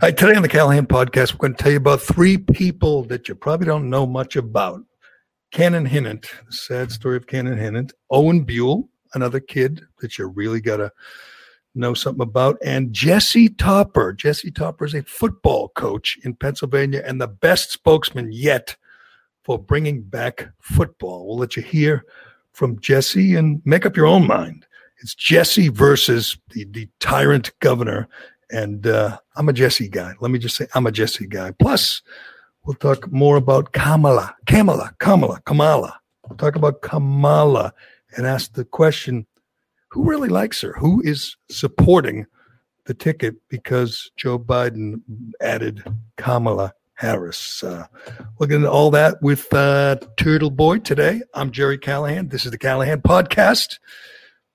Hi, today on the Callahan podcast, we're going to tell you about three people that you probably don't know much about. Cannon Hinnant, the sad story of Cannon Hinnant, Owen Buell, another kid that you really got to know something about, and Jesse Topper. Jesse Topper is a football coach in Pennsylvania and the best spokesman yet for bringing back football. We'll let you hear from Jesse and make up your own mind. It's Jesse versus the, the tyrant governor. And uh, I'm a Jesse guy. Let me just say, I'm a Jesse guy. Plus, we'll talk more about Kamala, Kamala, Kamala, Kamala. We'll talk about Kamala and ask the question who really likes her? Who is supporting the ticket because Joe Biden added Kamala Harris? Uh, we'll get into all that with uh, Turtle Boy today. I'm Gerry Callahan. This is the Callahan Podcast.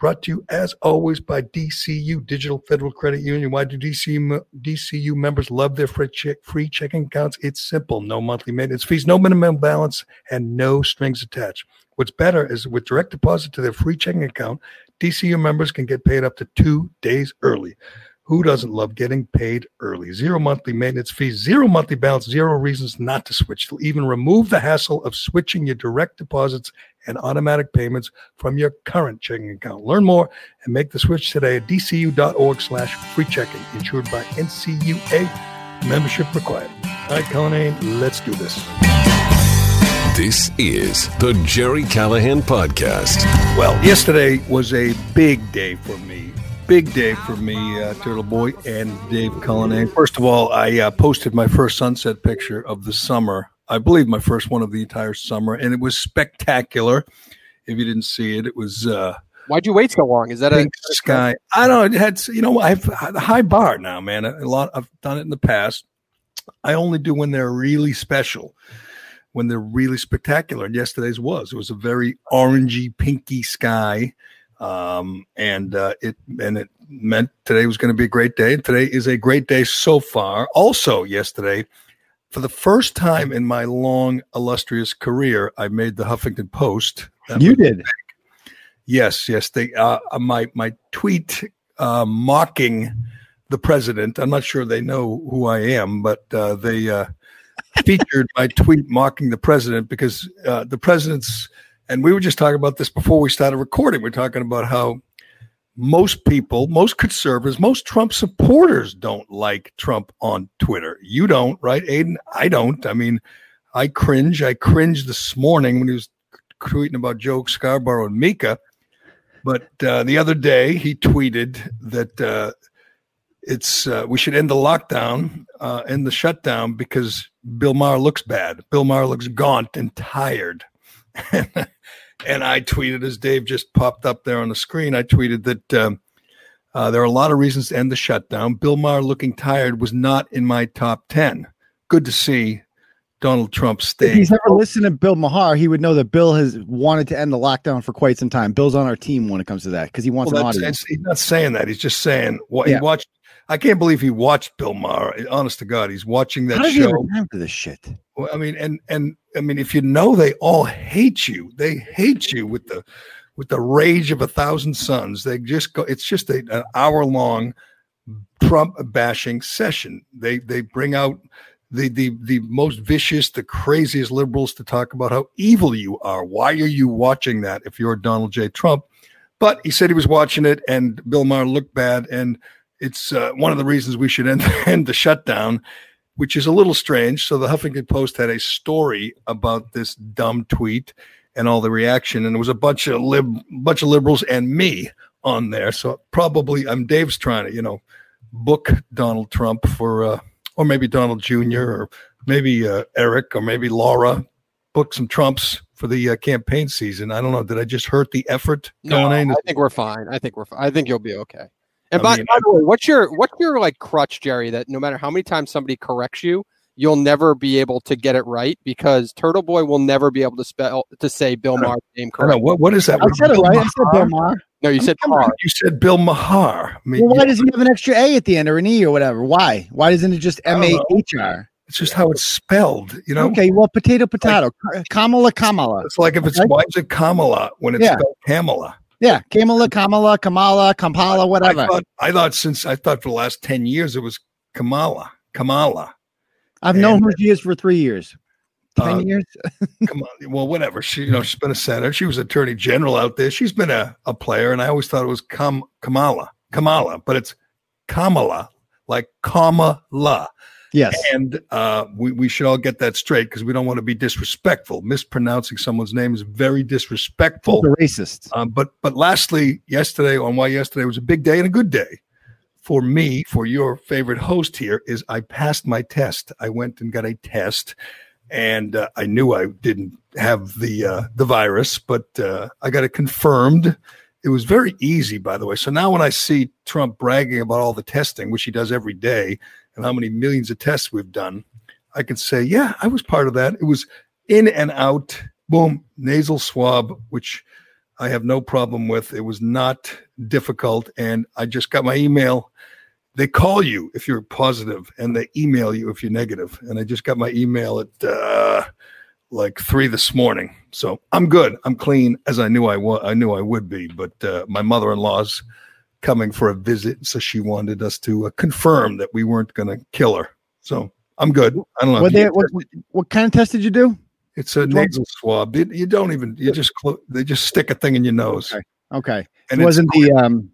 Brought to you, as always, by DCU Digital Federal Credit Union. Why do DCU, DCU members love their free, check, free checking accounts? It's simple no monthly maintenance fees, no minimum balance, and no strings attached. What's better is with direct deposit to their free checking account, DCU members can get paid up to two days early. Who doesn't love getting paid early? Zero monthly maintenance fees, zero monthly balance, zero reasons not to switch. They'll even remove the hassle of switching your direct deposits and automatic payments from your current checking account. Learn more and make the switch today at dcu.org slash free checking, insured by NCUA. Membership required. All right, Cullinane, let's do this. This is the Gerry Callahan Podcast. Well, yesterday was a big day for me. Big day for me, uh, Turtle Boy and Dave Cullinane. First of all, I uh, posted my first sunset picture of the summer. I believe my first one of the entire summer, and it was spectacular. If you didn't see it, it was uh, Why'd you wait so long? Is that a pink sky. I don't know. It had you know I've a high bar now, man. A lot I've done it in the past. I only do when they're really special, when they're really spectacular. And yesterday's was. It was a very orangey, pinky sky, um, and uh, it and it meant today was going to be a great day. Today is a great day so far. Also, yesterday, for the first time in my long illustrious career, I made the Huffington Post. That You did. Yes, yes. They uh, uh, my my tweet uh, mocking the president. I'm not sure they know who I am, but uh, they uh, featured my tweet mocking the president because uh, the president's. And we were just talking about this before we started recording. We're talking about how most people, most conservatives, most Trump supporters don't like Trump on Twitter. You don't, right, Aiden? I don't. I mean, I cringe. I cringed this morning when he was tweeting about Joe Scarborough and Mika. But uh, the other day, he tweeted that uh, it's uh, we should end the lockdown, uh, end the shutdown because Bill Maher looks bad. Bill Maher looks gaunt and tired. and I tweeted, as Dave just popped up there on the screen, I tweeted that um, uh, there are a lot of reasons to end the shutdown. Bill Maher looking tired was not in my top 10. Good to see Donald Trump If staying. he's never listened to Bill Maher, he would know that Bill has wanted to end the lockdown for quite some time. Bill's on our team when it comes to that because he wants Well, an audience. he's not saying that. He's just saying what Yeah. he watched. I can't believe he watched Bill Maher. Honest to God, he's watching that How does he have show. time for this shit? Well, I mean, and and I mean, if you know, they all hate you. They hate you with the with the rage of a thousand suns. They just go. It's just a, an hour long Trump bashing session. They they bring out the the the most vicious, the craziest liberals to talk about how evil you are. Why are you watching that if you're Donald J. Trump? But he said he was watching it, and Bill Maher looked bad, and it's uh, one of the reasons we should end, end the shutdown which is a little strange. So the Huffington Post had a story about this dumb tweet and all the reaction, and it was a bunch of lib, bunch of liberals and me on there. So probably I'm Dave's trying to, you know, book Donald Trump for, uh, or maybe Donald Jr. or maybe uh, Eric or maybe Laura, book some Trumps for the uh, campaign season. I don't know. Did I just hurt the effort? No, going in? I think we're fine. I think we're. Fi- I think you'll be okay. And I by, mean, by the way, what's your what's your like crutch, Gerry? That no matter how many times somebody corrects you, you'll never be able to get it right because Turtle Boy will never be able to spell to say Bill I Maher's name I don't know. correct. What, what is that? I said it Bill right. I said Bill Maher? Maher. No, you said Come on. Maher. You said Bill Mahar. I mean, Well, why does he have an extra A at the end or an E or whatever? Why? Why isn't it just I M don't A know. H R? It's just how it's spelled, you know. Okay, well, potato, potato. Kamala, Kamala. It's like if it's Okay. why is it Kamala when it's Yeah. spelled Kamala? Yeah, Kamala, Kamala, Kamala, Kampala, I whatever. thought I thought since I thought for the last ten years it was Kamala. Kamala. I've known And- who she is for three years. Ten Uh, years. Come on, well, whatever. She, you know, she's been a senator. She was attorney general out there. She's been a, a player, and I always thought it was Kam, Kamala, Kamala, but it's Kamala, like Kamala. Yes. And uh, we, we should all get that straight because we don't want to be disrespectful. Mispronouncing someone's name is very disrespectful. The racist. Um, but but lastly, yesterday on why yesterday was a big day and a good day for me, for your favorite host here, is I passed my test. I went and got a test, and uh, I knew I didn't have the uh, the virus, but uh, I got it confirmed. It was very easy, by the way. So now when I see Trump bragging about all the testing, which he does every day, and how many millions of tests we've done, I can say, yeah, I was part of that. It was in and out, boom, nasal swab, which I have no problem with. It was not difficult. And I just got my email. They call you if you're positive and they email you if you're negative. And I just got my email at uh, like three this morning. So I'm good. I'm clean as I knew I was. I knew I would be. But uh, my mother-in-law's coming for a visit. So she wanted us to uh, confirm that we weren't going to kill her. So I'm good. I don't know. What, they, what, what kind of test did you do? it's a Which one? nasal swab. You, you don't even. You just clo- they just stick a thing in your nose. Okay. Okay. And it wasn't the um,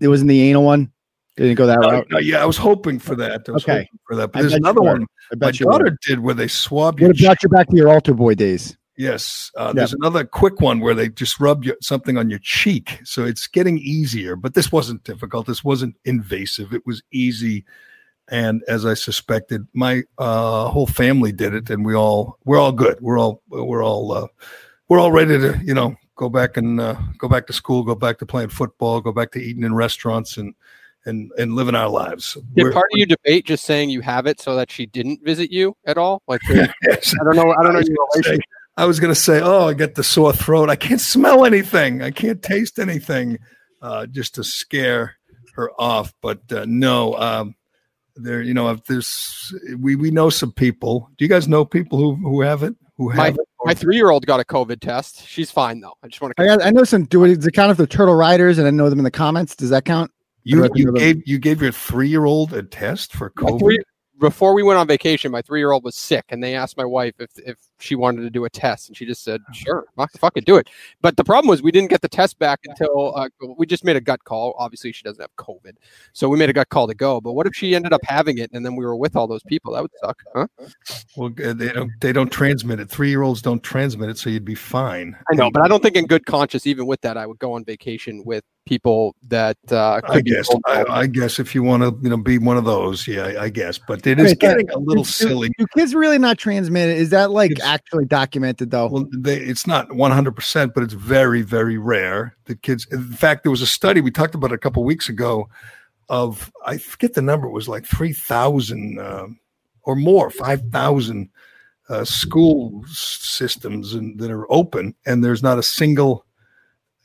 it wasn't the anal one. Didn't go that No, route. no, yeah, I was hoping for that. I was Okay. hoping for that. But I there's another one I my you. daughter did where they swab your have brought you back to your altar boy days. Yes, uh, there's another quick one where they just rub you, something on your cheek, so it's getting easier. But this wasn't difficult. This wasn't invasive. It was easy, and as I suspected, my uh, whole family did it, and we all we're all good. We're all we're all uh, we're all ready to you know go back and uh, go back to school, go back to playing football, go back to eating in restaurants, and and and living our lives. Did We're- part of you debate just saying you have it so that she didn't visit you at all? Like, I don't know. I don't know was your gonna say- relationship. I was going to say, oh, I get the sore throat. I can't smell anything. I can't taste anything, uh, just to scare her off. But uh, no, um, there, you know, if there's, we we know some people. Do you guys know people who who have it? Who have My- it? My three-year-old got a COVID test. She's fine though. I just want to. I, I know some. Do it, does it count if they're turtle riders and I know them in the comments? Does that count? you you gave you gave your three year old a test for My COVID. three- before we went on vacation, my three-year-old was sick, and they asked my wife if if she wanted to do a test, and she just said, "Sure, fuck, fucking do it." But the problem was we didn't get the test back until uh, we just made a gut call. Obviously, she doesn't have COVID, so we made a gut call to go. But what if she ended up having it, and then we were with all those people? That would suck, huh? Well, they don't they don't transmit it. Three year olds don't transmit it, so you'd be fine. I know, but I don't think in good conscience, even with that, I would go on vacation with people that uh, could I guess. told I. I guess if you want to, you know, be one of those, yeah, I, I guess. But it is Wait, getting a little Do- silly. Do kids really not transmit Is that like It's- actually documented though? Well, they, it's not 100, percent but it's very, very rare that kids. In fact, there was a study we talked about a couple weeks ago of I forget the number. It was like three thousand uh, or more, five thousand uh, school s- systems and, that are open, and there's not a single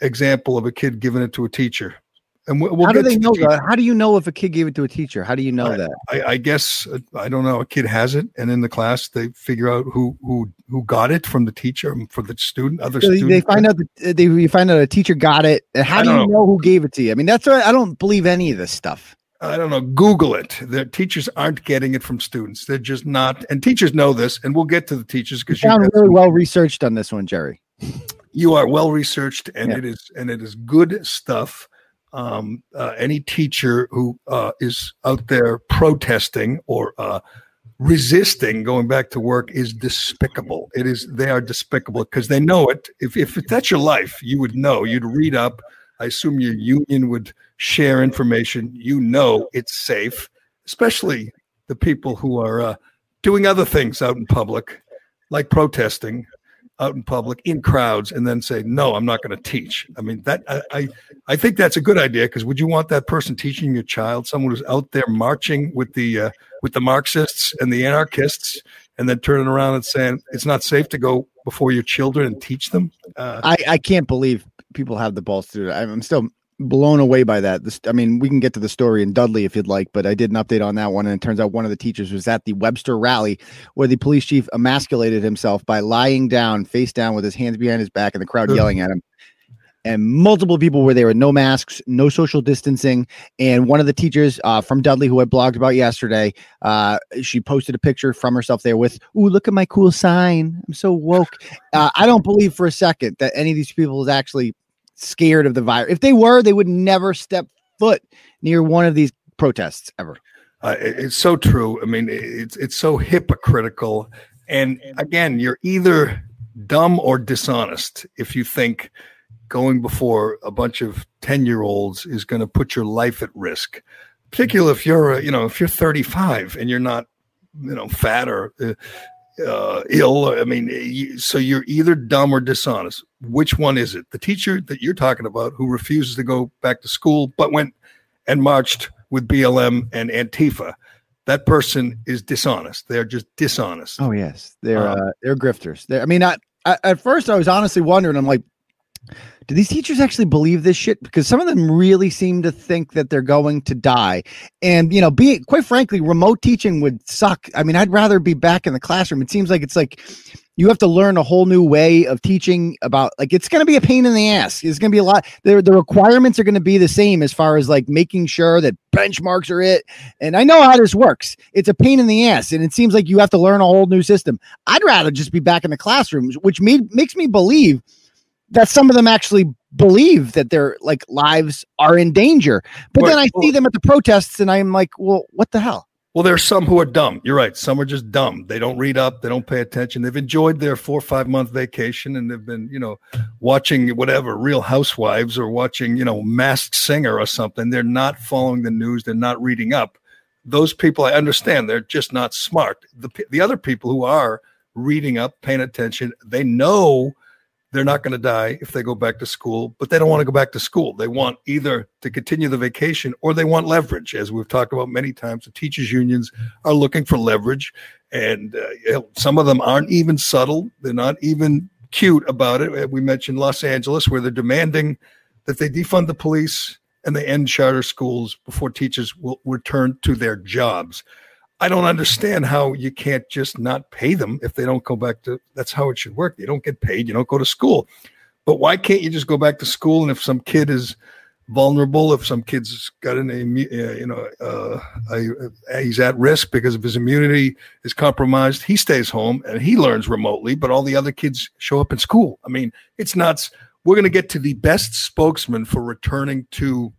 example of a kid giving it to a teacher. And we'll, we'll how do they know that? How do you know if a kid gave it to a teacher? How do you know Right. that? I, I guess uh, I don't know. A kid has it, and in the class they figure out who who who got it from the teacher, for the student, other So they, students. they find out that they you find out a teacher got it. How I do you don't know who gave it to you? I mean, that's why I don't believe any of this stuff. I don't know. Google it. The teachers aren't getting it from students. They're just not. And teachers know this. And we'll get to the teachers because you, sound really well researched on this one, Gerry. you are well researched, and Yeah. it is and it is good stuff. Um, uh, any teacher who uh, is out there protesting or uh, resisting going back to work is despicable. It is they are despicable because they know it. If if that's your life, you would know. You'd read up. I assume your union would share information. You know it's safe, especially the people who are uh, doing other things out in public, like protesting out in public in crowds, and then say, "No, I'm not going to teach." I mean, that I I, I think that's a good idea because would you want that person teaching your child, someone who's out there marching with the uh, with the Marxists and the anarchists, and then turning around and saying it's not safe to go before your children and teach them? Uh, I, I can't believe people have the balls to do that. I'm, I'm still blown away by that. This, I mean, we can get to the story in Dudley if you'd like, but I did an update on that one, and it turns out one of the teachers was at the Webster rally where the police chief emasculated himself by lying down, face down, with his hands behind his back, and the crowd yelling at him. and multiple people were there with no masks, no social distancing. And one of the teachers uh, from Dudley, who I blogged about yesterday, uh, she posted a picture from herself there with, "Ooh, look at my cool sign! I'm so woke." Uh, I don't believe for a second that any of these people is actually scared of the virus. If they were, they would never step foot near one of these protests ever. Uh, it's so true. I mean, it's it's so hypocritical. And again, you're either dumb or dishonest if you think going before a bunch of 10 year olds is going to put your life at risk, particularly if you're, uh, you know, if you're 35 and you're not, you know, fat or uh, uh, ill. I mean, you, so you're either dumb or dishonest. Which one is it? The teacher that you're talking about who refuses to go back to school but went and marched with BLM and Antifa. That person is dishonest. They're just dishonest. Oh yes, they're Um, uh, they're grifters. They're, I mean, I, I, at first I was honestly wondering. I'm like, do these teachers actually believe this shit? Because some of them really seem to think that they're going to die. And you know, being quite frankly, remote teaching would suck. I mean, I'd rather be back in the classroom. It seems like it's like you have to learn a whole new way of teaching about like it's going to be a pain in the ass. It's going to be a lot. The the requirements are going to be the same as far as like making sure that benchmarks are it. And I know how this works. It's a pain in the ass, and it seems like you have to learn a whole new system. I'd rather just be back in the classrooms, which made, makes me believe that some of them actually believe that their like lives are in danger. But then I Right. see them at the protests, and I'm like, well, what the hell? Well, there's some who are dumb. You're right. Some are just dumb. They don't read up. They don't pay attention. They've enjoyed their four or five month vacation and they've been, you know, watching whatever Real Housewives or watching, you know, Masked Singer or something. They're not following the news. They're not reading up. Those people, I understand. They're just not smart. The the other people who are reading up, paying attention, they know they're not going to die if they go back to school, but they don't want to go back to school. They want either to continue the vacation or they want leverage. As we've talked about many times, the teachers' unions are looking for leverage, and uh, some of them aren't even subtle. They're not even cute about it. We mentioned Los Angeles, where they're demanding that they defund the police and they end charter schools before teachers will return to their jobs. I don't understand how you can't just not pay them if they don't go back to. That's how it should work. You don't get paid. You don't go to school. But why can't you just go back to school? And if some kid is vulnerable, if some kid's got an, uh, you know, uh, he's at risk because of his immunity is compromised, he stays home and he learns remotely. But all the other kids show up in school. I mean, it's nuts. We're going to get to the best spokesman for returning to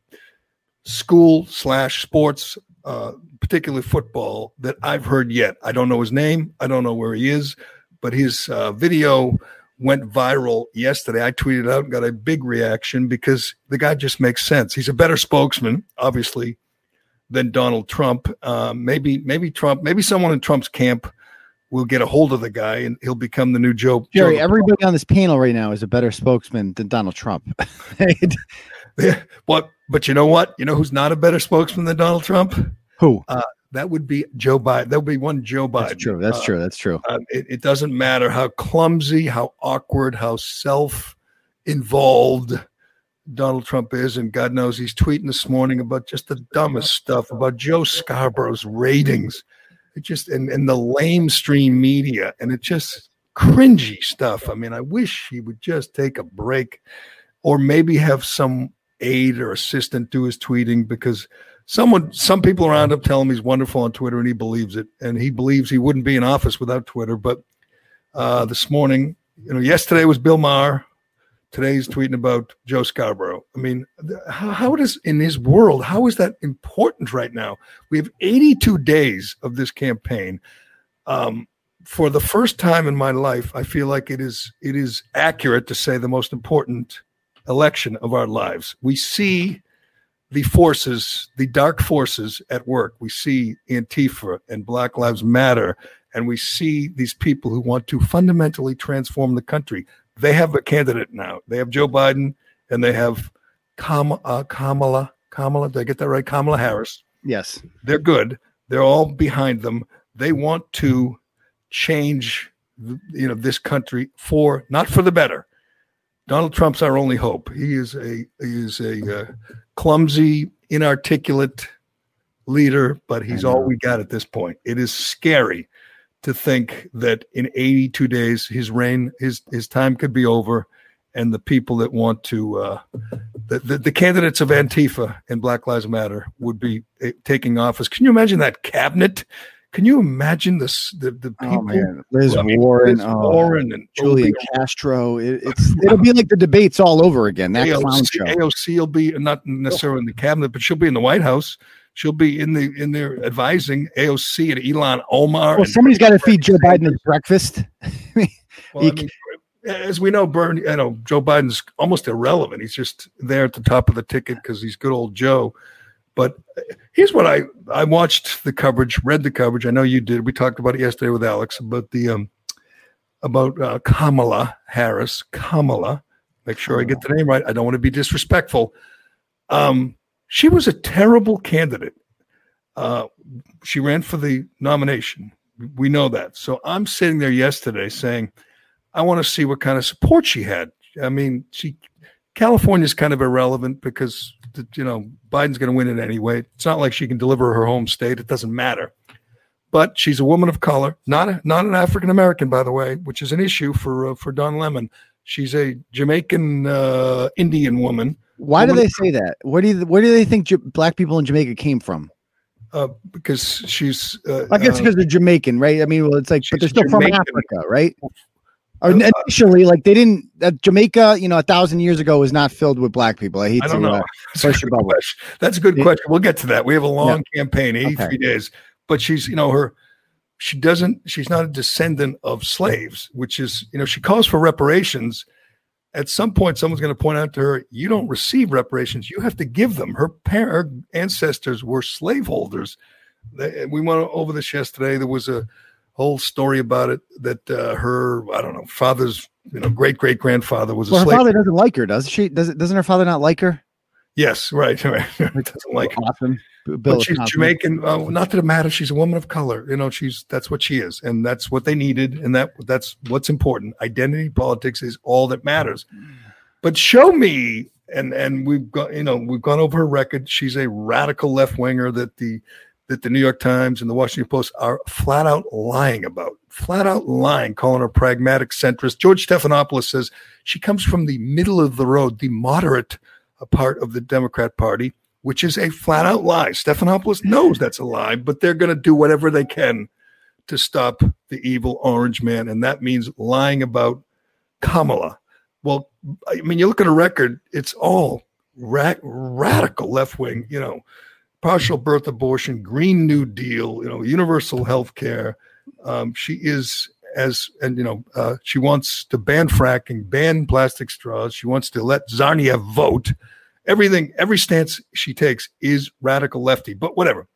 school slash sports, uh, particularly football, that I've heard yet. I don't know his name. I don't know where he is, but his uh, video went viral yesterday. I tweeted out and got a big reaction because the guy just makes sense. He's a better spokesman, obviously, than Donald Trump. Uh, maybe, maybe Trump, maybe someone in Trump's camp will get a hold of the guy and he'll become the new Joe. Gerry, Joe everybody on this panel right now is a better spokesman than Donald Trump. Yeah, but but you know what? You know who's not a better spokesman than Donald Trump? Who? That would be Joe Biden. That would be one Joe Biden. That's true. That's Uh, true. That's true. Um, it, it doesn't matter how clumsy, how awkward, how self-involved Donald Trump is, and God knows he's tweeting this morning about just the dumbest stuff about Joe Scarborough's ratings. It just and, and the lamestream media, and it just cringy stuff. I mean, I wish he would just take a break, or maybe have some aide or assistant do his tweeting because someone some people around him tell him he's wonderful on Twitter and he believes it and he believes he wouldn't be in office without Twitter. But uh, this morning, you know, yesterday was Bill Maher. Today's tweeting about Joe Scarborough. I mean, how, how does in his world, how is that important right now? We have 82 days of this campaign. Um, for the first time in my life, I feel like it is it is accurate to say the most important election of our lives. We see the forces, the dark forces at work. We see Antifa and Black Lives Matter, and we see these people who want to fundamentally transform the country. They have a candidate now. They have Joe Biden and they have Kam- uh, Kamala. Kamala, did I get that right? Kamala Harris. Yes. They're good. They're all behind them. They want to change, you know, this country for not for the better. Donald Trump's our only hope. He is a he is a uh, clumsy, inarticulate leader, but he's all we got at this point. It is scary to think that in 82 days his reign his his time could be over and the people that want to uh, the, the, the candidates of Antifa and Black Lives Matter would be uh, taking office. Can you imagine that cabinet? Can you imagine this? The the oh, people, Oh man, Liz I mean, Warren, Liz oh, Warren, and Julian Castro. It, it's it'll be like the debates all over again. That clown AOC, show. AOC will be not necessarily in the cabinet, but she'll be in the White House. She'll be in the in there advising AOC and Ilhan Omar. Well, somebody's got to feed Joe Biden his breakfast. Well, I mean, as we know, Bernie, you know, Joe Biden's almost irrelevant. He's just there at the top of the ticket because he's good old Joe. But uh, here's what I I watched the coverage, read the coverage. I know you did. We talked about it yesterday with Alex about the um about uh, Kamala Harris. Kamala, make sure I get the name right. I don't want to be disrespectful. Um, she was a terrible candidate. Uh, she ran for the nomination. We know that. So I'm sitting there yesterday saying, I want to see what kind of support she had. I mean, she California's kind of irrelevant because you know Biden's going to win it anyway. It's not like she can deliver her home state. It doesn't matter. But she's a woman of color, not a, not an African American, by the way, which is an issue for uh, for Don Lemon. She's a Jamaican uh, Indian woman Why do Woman- they say that? Where do you, where do they think Ja- black people in Jamaica came from? uh, because she's. Uh, I guess uh, because they're Jamaican, right? I mean, well, it's like, but they're still from Africa, right? Or initially, like they didn't. Uh, Jamaica, you know, a thousand years ago was not filled with black people. I hate I to. don't know. Uh, That's a Push good your bubble. question. That's a good Yeah. question. We'll get to that. We have a long campaign, 83 Okay. days. But she's, you know, her she doesn't she's not a descendant of slaves, which is, you know, she calls for reparations. At some point, someone's going to point out to her, you don't receive reparations. You have to give them. Her parent, her ancestors were slaveholders. They- We went over this yesterday. There was a whole story about it that uh, her, I don't know, father's, you know, great great grandfather was a well, her slave. father doesn't like her, does she? Does doesn't her father not like her? yes, right. right. doesn't like her. Bill but she's Cosby. Jamaican. Uh, not that it matters. She's a woman of color. You know, she's that's what she is, and that's what they needed, and that that's what's important. Identity politics is all that matters. But show me, and and we've got you know we've gone over her record. She's a radical left winger that the that the New York Times and the Washington Post are flat out lying about. Flat out lying, calling her pragmatic centrist. George Stephanopoulos says she comes from the middle of the road, the moderate uh, part of the Democrat Party which is a flat out lie. Stephanopoulos knows that's a lie, but they're going to do whatever they can to stop the evil orange man. And that means lying about Kamala. Well, I mean, you look at a record, it's all ra- radical left wing, you know, partial birth abortion, Green New Deal, you know, universal health care. Um, she is as, and, you know, uh, she wants to ban fracking, ban plastic straws. She wants to let Zarnia vote everything every stance she takes is radical lefty but whatever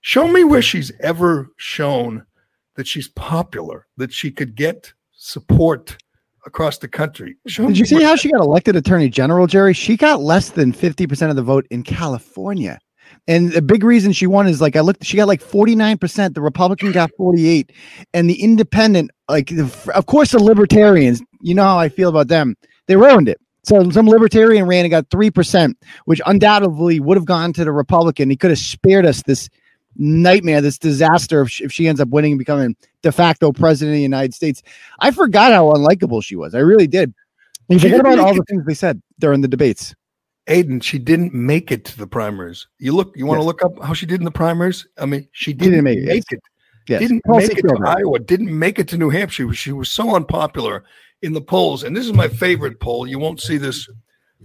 show me where she's ever shown that she's popular that she could get support across the country show Did you see where- how she got elected attorney general, Gerry? She got less than 50% of the vote in California. And the big reason she won is like I looked, she got like 49%. The Republican got 48, and the independent, like the, of course, the libertarians, you know how I feel about them. They ruined it. So some libertarian ran and got 3%, which undoubtedly would have gone to the Republican. He could have spared us this nightmare, this disaster if she, if she ends up winning and becoming de facto president of the United States. I forgot how unlikable she was. I really did. And forget about all the things they said during the debates. Aiden she didn't make it to the primaries you look you want to Yes. look up how she did in the primaries i mean she didn't, didn't make make, it, it Yes. didn't make it to. Iowa, didn't make it to New Hampshire. She was, she was so unpopular in the polls. And this is my favorite poll. You won't see this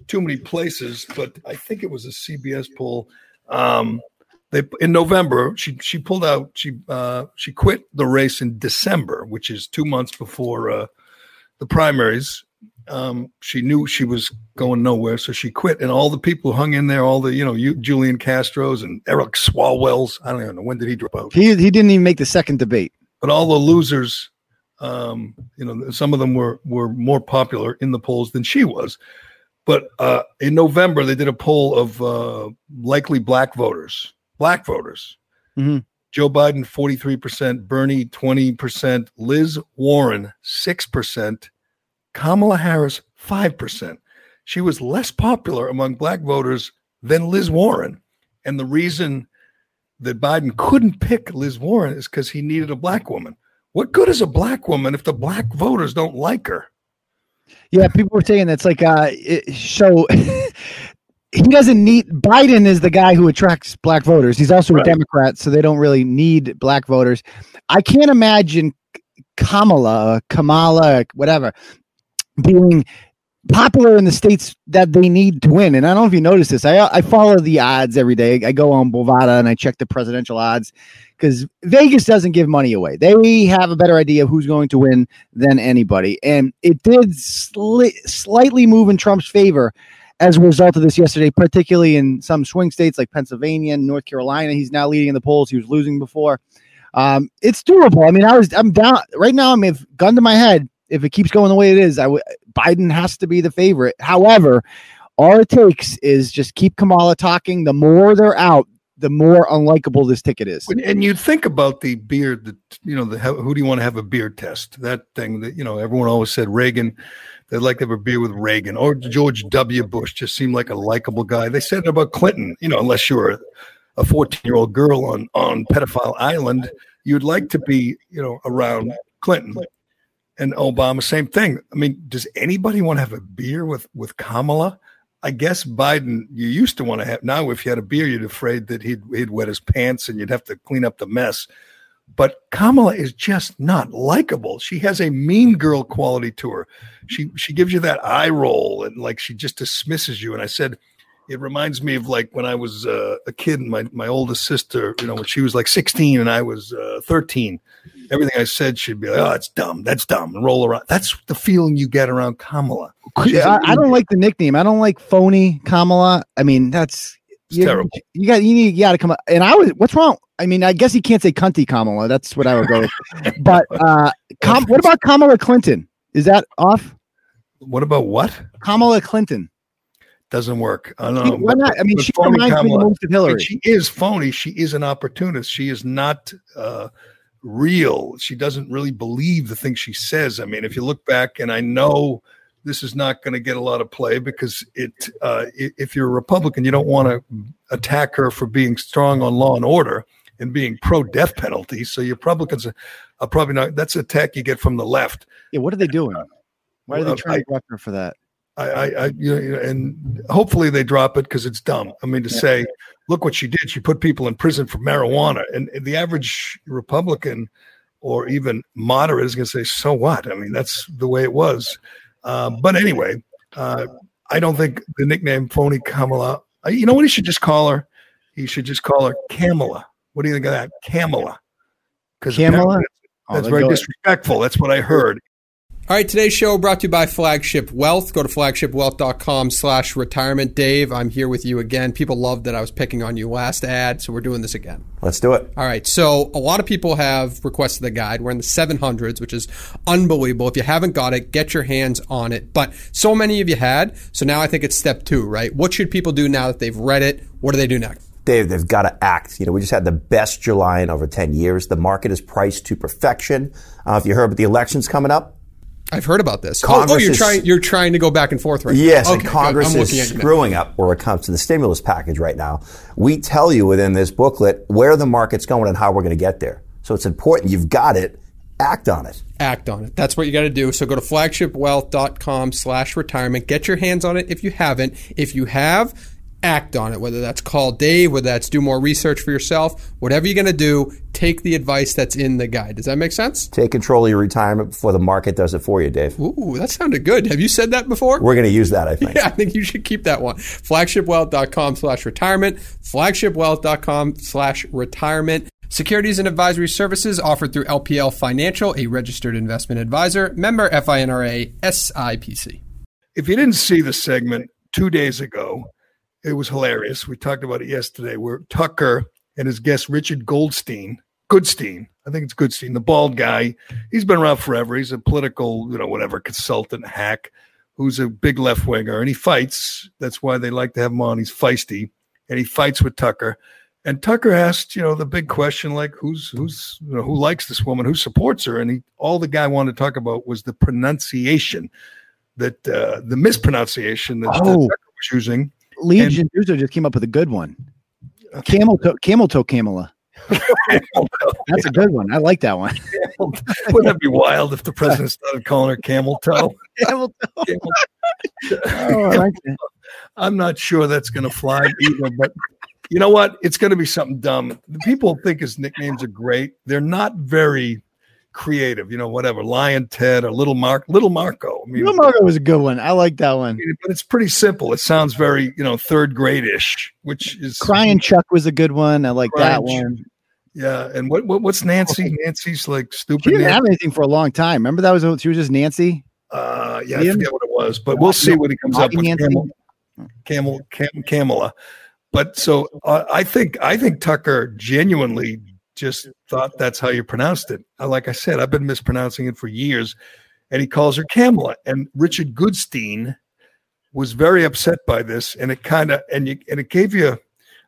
too many places, but I think it was a CBS poll. Um, they in November she she pulled out she uh, she quit the race in December, which is two months before uh, the primaries. Um, she knew she was going nowhere, so she quit. And all the people hung in there, all the you know, you, Julian Castros and Eric Swalwell's. I don't even know when did he drop out He he didn't even make the second debate. but all the losers, um, you know, some of them were were more popular in the polls than she was. But uh, in November, they did a poll of uh, likely black voters, black voters. Mhm. Joe Biden, 43%, Bernie, 20%, Liz Warren, 6%, Kamala Harris, 5%. She was less popular among black voters than Liz Warren. And the reason that Biden couldn't pick Liz Warren is because he needed a black woman. What good is a black woman if the black voters don't like her? Yeah, people were saying that's like uh it, so he doesn't need Biden is the guy who attracts black voters. He's also Right. a Democrat, so they don't really need black voters. I can't imagine Kamala, Kamala, whatever, being popular in the states that they need to win. And I don't know if you notice this. I I follow the odds every day. I go on Bovada and I check the presidential odds because Vegas doesn't give money away. They have a better idea of who's going to win than anybody. And it did sli- slightly move in Trump's favor as a result of this yesterday, particularly in some swing states like Pennsylvania and North Carolina. He's now leading in the polls. He was losing before. Um, it's doable. I mean, I was I'm down right now. I'm if gun to my head. If it keeps going the way it is, I w- Biden has to be the favorite. However, it takes is just keep Kamala talking. The more they're out, the more unlikable this ticket is. And you think about the beard that you know the who do you want to have a beard test? That thing that you know everyone always said Reagan. They'd like to have a beer with Reagan or George W. Bush. Just seemed like a likable guy. They said about Clinton. You know, unless you were a fourteen-year-old girl on on pedophile island, you'd like to be you know around Clinton and Obama. Same thing. I mean, does anybody want to have a beer with with Kamala? I guess Biden, you used to want to have. Now, if you had a beer, you'd afraid that he'd he'd wet his pants and you'd have to clean up the mess. But Kamala is just not likable. She has a mean girl quality to her. She she gives you that eye roll and like she just dismisses you. And I said, it reminds me of like when I was uh, a kid and my my oldest sister, you know, when she was like 16 and I was uh, 13. Everything I said, she'd be like, "Oh, it's dumb. That's dumb," and roll around. That's the feeling you get around Kamala. She's I, I don't like the nickname. I don't like phony Kamala. I mean, that's terrible. You got you need you got to come up. And I was what's wrong? I mean, I guess he can't say cunty Kamala. That's what I would go with. but uh, Kam, what about Kamala Clinton? Is that off? What about what? Kamala Clinton. Doesn't work. I don't know. Why not? I mean, she reminds me Kamala- most of Hillary. She is phony. She is an opportunist. She is not uh, real. She doesn't really believe the things she says. I mean, if you look back, and I know this is not going to get a lot of play because it, uh, if you're a Republican, you don't want to attack her for being strong on law and order and being pro death penalty. So your Republicans are, are probably not. That's attack you get from the left. yeah, what are they doing? Why are they trying I- to block her for that? I, I, I you know, and hopefully they drop it because it's dumb. I mean, to say, look what she did. She put people in prison for marijuana, and the average Republican or even moderate is going to say, so what? I mean, that's the way it was. Uh, but anyway, uh, I don't think the nickname phony Kamala. uh, You know what he should just call her? He should just call her Kamala. What do you think of that, Kamala? Because Kamala? Oh, that's they very go- disrespectful. That's what I heard. All right, today's show brought to you by Flagship Wealth. Go to flagshipwealth.com slash retirement. Dave, I'm here with you again. People loved that I was picking on you last ad, so we're doing this again. Let's do it. All right, so a lot of people have requested the guide. We're in the 700s, which is unbelievable. If you haven't got it, get your hands on it. But so many of you had, so now I think it's step two, right? What should people do now that they've read it? What do they do next? Dave, they've got to act. You know, we just had the best July in over 10 years. The market is priced to perfection. Uh, if you heard about the elections coming up, I've heard about this. Oh, oh Congress oh, you're is- trying you're trying to go back and forth right now. yes, Okay, and. Congress is looking at you now. screwing up where it comes to the stimulus package right now. We tell you within this booklet where the market's going and how we're going to get there. So it's important. You've got it. Act on it. act on it. That's what you got to do. So go to flagshipwealth.com slash retirement. Get your hands on it if you haven't. If you have, act on it. Whether that's call Dave, whether that's do more research for yourself, whatever you're going to do, take the advice that's in the guide. Does that make sense? Take control of your retirement before the market does it for you, Dave. Ooh, that sounded good. Have you said that before? We're going to use that, I think. Yeah, I think you should keep that one. Flagshipwealth.com slash retirement. Flagshipwealth.com slash retirement. Securities and advisory services offered through LPL Financial, a registered investment advisor, member FINRA SIPC. if you didn't see the segment two days ago, it was hilarious. We talked about it yesterday, where Tucker and his guest Richard Goldstein, Goodstein, I think it's Goodstein, the bald guy, he's been around forever. He's a political, you know, whatever consultant hack who's a big left winger, and he fights. That's why they like to have him on. He's feisty, and he fights with Tucker. And Tucker asked, you know, the big question, like, who's who's you know, who likes this woman, who supports her, and he all the guy wanted to talk about was the pronunciation that uh, the mispronunciation that, that Oh. Tucker was using. Legion Uso just came up with a good one. Camel toe, camel toe, Kamala. That's a good one. I like that one. Wouldn't that be wild if the president started calling her camel toe? Camel toe. Camel- Oh, I like. I'm not sure that's going to fly either, but you know what? It's going to be something dumb. The people think his nicknames are great. They're not very creative, you know, whatever. Lyin' Ted or Little Mark, Little Marco. I mean, Little Marco was a good one. I like that one. but it's pretty simple. It sounds very, you know, third grade-ish, which is Crying Chuck was a good one. I like that one. Yeah, and what, what what's Nancy? Nancy's like She stupid. didn't Nancy. have anything for a long time. Remember that was she was just Nancy. Uh, yeah, I forget what it was, but we'll see what he comes up with. Nancy? Camel, Camel, Cam, Camela. But so uh, I think I think Tucker genuinely just thought that's how you pronounced it. Uh, Like I said, I've been mispronouncing it for years, and he calls her Camela. And Richard Goodstein was very upset by this, and it kind of and you and it gave you a,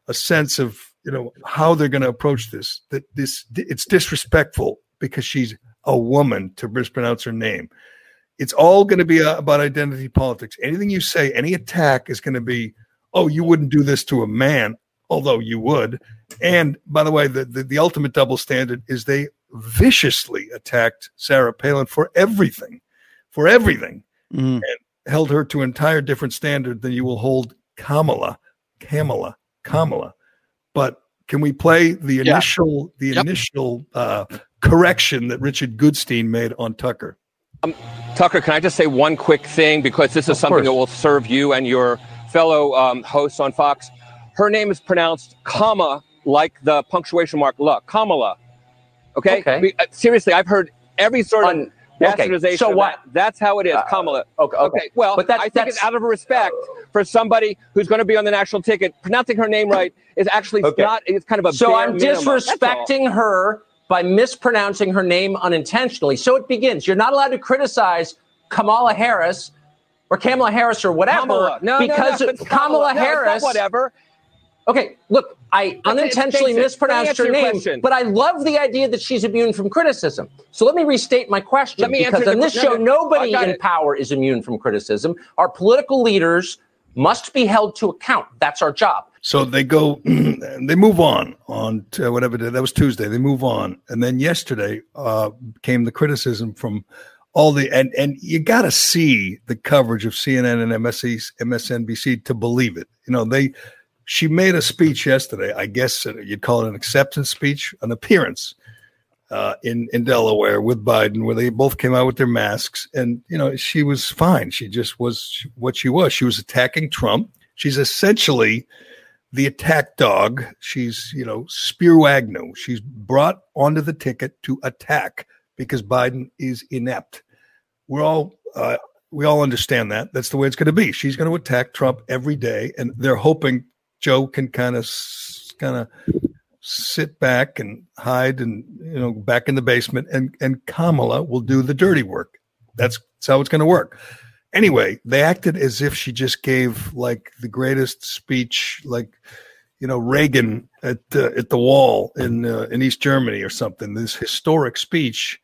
a sense of you know how they're going to approach this. That this it's disrespectful because she's a woman to mispronounce her name. It's all going to be uh, about identity politics. Anything you say, any attack is going to be, oh, you wouldn't do this to a man, although you would. And by the way, the, the, the ultimate double standard is they viciously attacked Sarah Palin for everything, for everything, Mhm. held her to an entire different standard than you will hold Kamala, Kamala, Kamala. But can we play the Yeah. initial, the Yep. initial uh, correction that Richard Goodstein made on Tucker? Tucker, can I just say one quick thing because this is Of something course. that will serve you and your fellow um, hosts on Fox. Her name is pronounced comma like the punctuation mark la Kamala. Okay. Okay. Uh, seriously, I've heard every sort of Un- okay, so what? that. That's how it is, Uh, Kamala. Okay, Okay. Well, But that's- I think that's- it's out of respect for somebody who's going to be on the national ticket. Pronouncing her name right is actually Okay. not. It's kind of a. So I'm minimum. Disrespecting her by mispronouncing her name unintentionally. So it begins. You're not allowed to criticize Kamala Harris or Kamala Harris or whatever Kamala. No, because no, no, it's Kamala it's Harris. whatever. Okay, look, I It's- unintentionally it's basic. mispronounced her name, question. but I love the idea that she's immune from criticism. So let me restate my question. Let me because answer on the- this no, show, nobody in it. power is immune from criticism. Our political leaders must be held to account. That's our job. So they go, they move on on to whatever day that was Tuesday. They move on, and then yesterday uh, came the criticism from all the and and you got to see the coverage of CNN and MSC, MSNBC to believe it. You know they. She made a speech yesterday. I guess uh, you'd call it an acceptance speech, an appearance uh, in in Delaware with Biden, where they both came out with their masks, and you know she was fine. She just was what she was. She was attacking Trump. She's essentially the attack dog. She's, you know, Spiro Agnew. She's brought onto the ticket to attack because Biden is inept. We're all, uh, we all understand that. That's the way it's going to be. She's going to attack Trump every day, and they're hoping Joe can kind of, kind of sit back and hide, and you know, back in the basement, and and Kamala will do the dirty work. That's, that's how it's going to work anyway, they acted as if she just gave like the greatest speech, like you know Reagan at uh, at the wall in uh, in East Germany or something. This historic speech,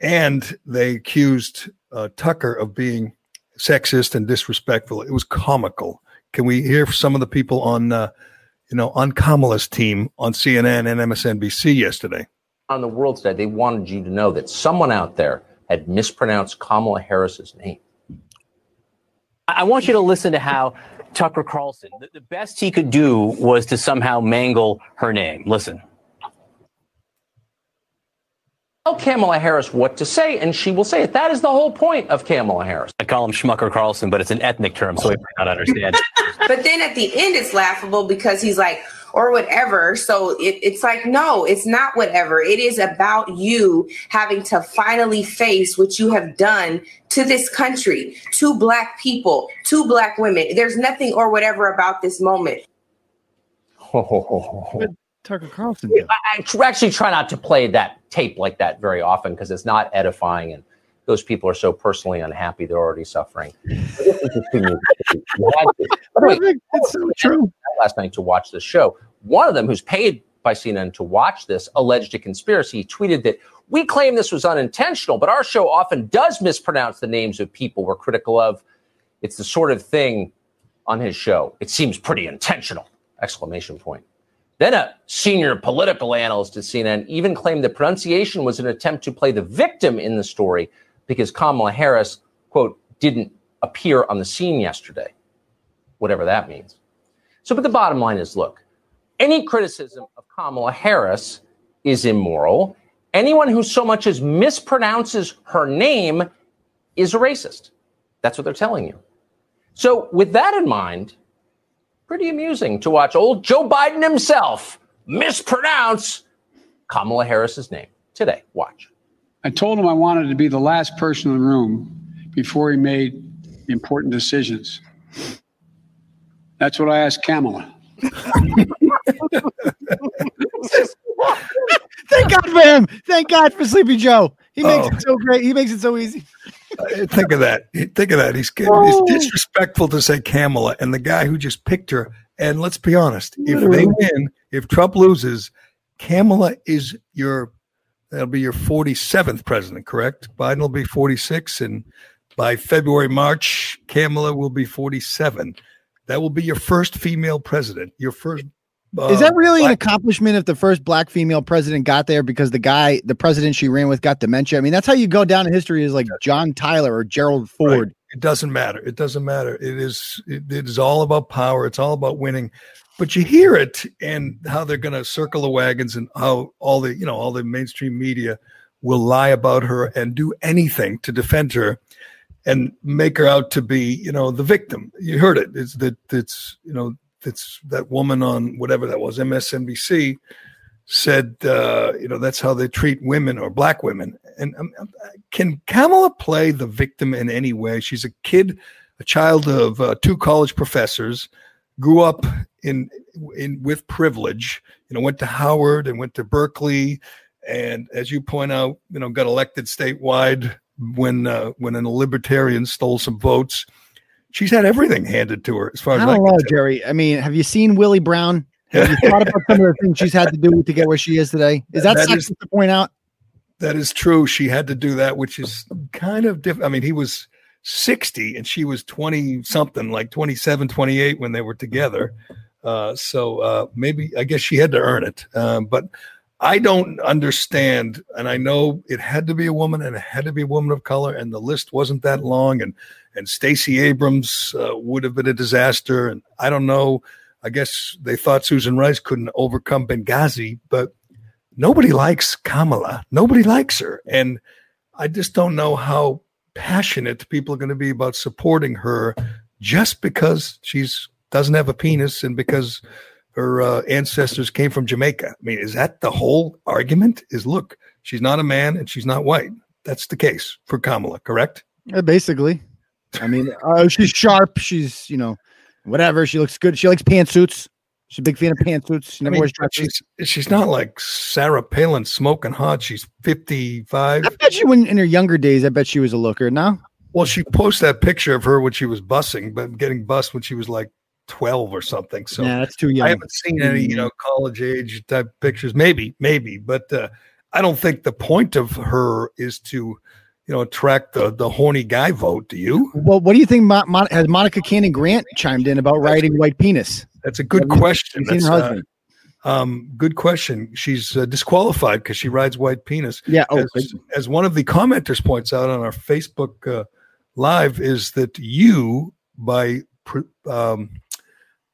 and they accused uh, Tucker of being sexist and disrespectful. It was comical. Can we hear from some of the people on uh, you know on Kamala's team on CNN and MSNBC yesterday? On the world today, they wanted you to know that someone out there had mispronounced Kamala Harris's name. I want you to listen to how Tucker Carlson, the, the best he could do was to somehow mangle her name. Listen. Tell Kamala Harris what to say, and she will say it. That is the whole point of Kamala Harris. I call him Schmucker Carlson, but it's an ethnic term, so he might not understand. But then at the end, it's laughable because he's like, or whatever. So it, it's like, no, it's not whatever. It is about you having to finally face what you have done to this country, to Black people, to Black women. There's nothing or whatever about this moment. Tucker Carlson. I, I actually try not to play that tape like that very often because it's not edifying and those people are so personally unhappy they're already suffering. But this is just too many- you had to. By the way, It's so true. last night to watch this show. One of them, who's paid by CNN to watch this, alleged a conspiracy. He tweeted that we claim this was unintentional, but our show often does mispronounce the names of people we're critical of. It's the sort of thing on his show. It seems pretty intentional! Exclamation point. Then a senior political analyst at CNN even claimed the pronunciation was an attempt to play the victim in the story because Kamala Harris, quote, didn't appear on the scene yesterday, whatever that means. So, but the bottom line is look, any criticism of Kamala Harris is immoral. Anyone who so much as mispronounces her name is a racist. That's what they're telling you. So, with that in mind, pretty amusing to watch old Joe Biden himself mispronounce Kamala Harris's name today. Watch. I told him I wanted to be the last person in the room before he made important decisions. That's what I asked Kamala. Thank God for him. Thank God for Sleepy Joe. He makes Oh. it so great. He makes it so easy. Uh, Think of that. Think of that. He's Oh. it's disrespectful to say Kamala and the guy who just picked her. And let's be honest, if they win, if Trump loses, Kamala is your that'll be your 47th president, correct? Biden will be 46 and by February March, Kamala will be 47. That will be your first female president. Your first Is that um, really an accomplishment if the first black female president got there because the guy, the president she ran with, got dementia? I mean, that's how you go down in history is like John Tyler or Gerald Ford. It doesn't matter. It doesn't matter. It is it, it is all about power. It's all about winning. But you hear it and how they're going to circle the wagons and how all the you know all the mainstream media will lie about her and do anything to defend her and make her out to be you know the victim. You heard it. It's that it's you know it's that woman on whatever that was MSNBC said uh, you know that's how they treat women or black women. And um, um, can kamala play the victim in any way? She's a kid a child of uh, two college professors grew up in in with privilege you know went to howard and went to berkeley and as you point out you know got elected statewide when uh, when a libertarian stole some votes she's had everything handed to her as far as I don't know. Gerry. I mean, have you seen Willie Brown? Have you thought about some of the things she's had to do to get where she is today? Is that, is- to point out? That is true. She had to do that, which is kind of different. I mean, he was 60 and she was 20 something, like 27, 28 when they were together. Uh, so uh, maybe, I guess she had to earn it. Um, but I don't understand. And I know it had to be a woman and it had to be a woman of color. And the list wasn't that long. And, and Stacey Abrams uh, would have been a disaster. And I don't know. I guess they thought Susan Rice couldn't overcome Benghazi, but nobody likes Kamala. Nobody likes her. And I just don't know how passionate people are going to be about supporting her just because she's doesn't have a penis and because her uh, ancestors came from Jamaica. I mean, is that the whole argument? Is look, she's not a man and she's not white. That's the case for Kamala, correct? Yeah, basically. I mean, uh, she's sharp. She's, you know, whatever. She looks good. She likes pantsuits. She's a big fan of pantsuits. She I never mean, wears dresses. she's she's not like Sarah Palin smoking hot. She's 55. I bet you when in her younger days, I bet she was a looker. No, Well, she posted that picture of her when she was bussing, but getting bussed when she was like 12 or something. So yeah, that's too young. I haven't seen any, you know, college age type pictures. Maybe, maybe, but uh, I don't think the point of her is to, you know, attract the the horny guy vote. Do you? Well, what do you think? Mo- Mon- has Monica Cannon Grant chimed in about riding white penis? That's a good Have you- question. have you seen That's, her uh, um, good question. She's uh, disqualified because she rides white penis. Yeah. Oh, as, as one of the commenters points out on our Facebook uh, live, is that you, by um,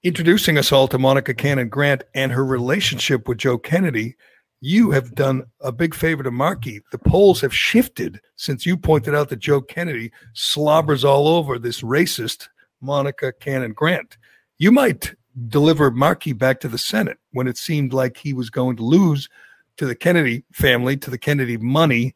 introducing us all to Monica Cannon Grant and her relationship with Joe Kennedy, you have done a big favor to Markey. The polls have shifted since you pointed out that Joe Kennedy slobbers all over this racist Monica Cannon Grant. You might deliver Markey back to the Senate when it seemed like he was going to lose to the Kennedy family, to the Kennedy money.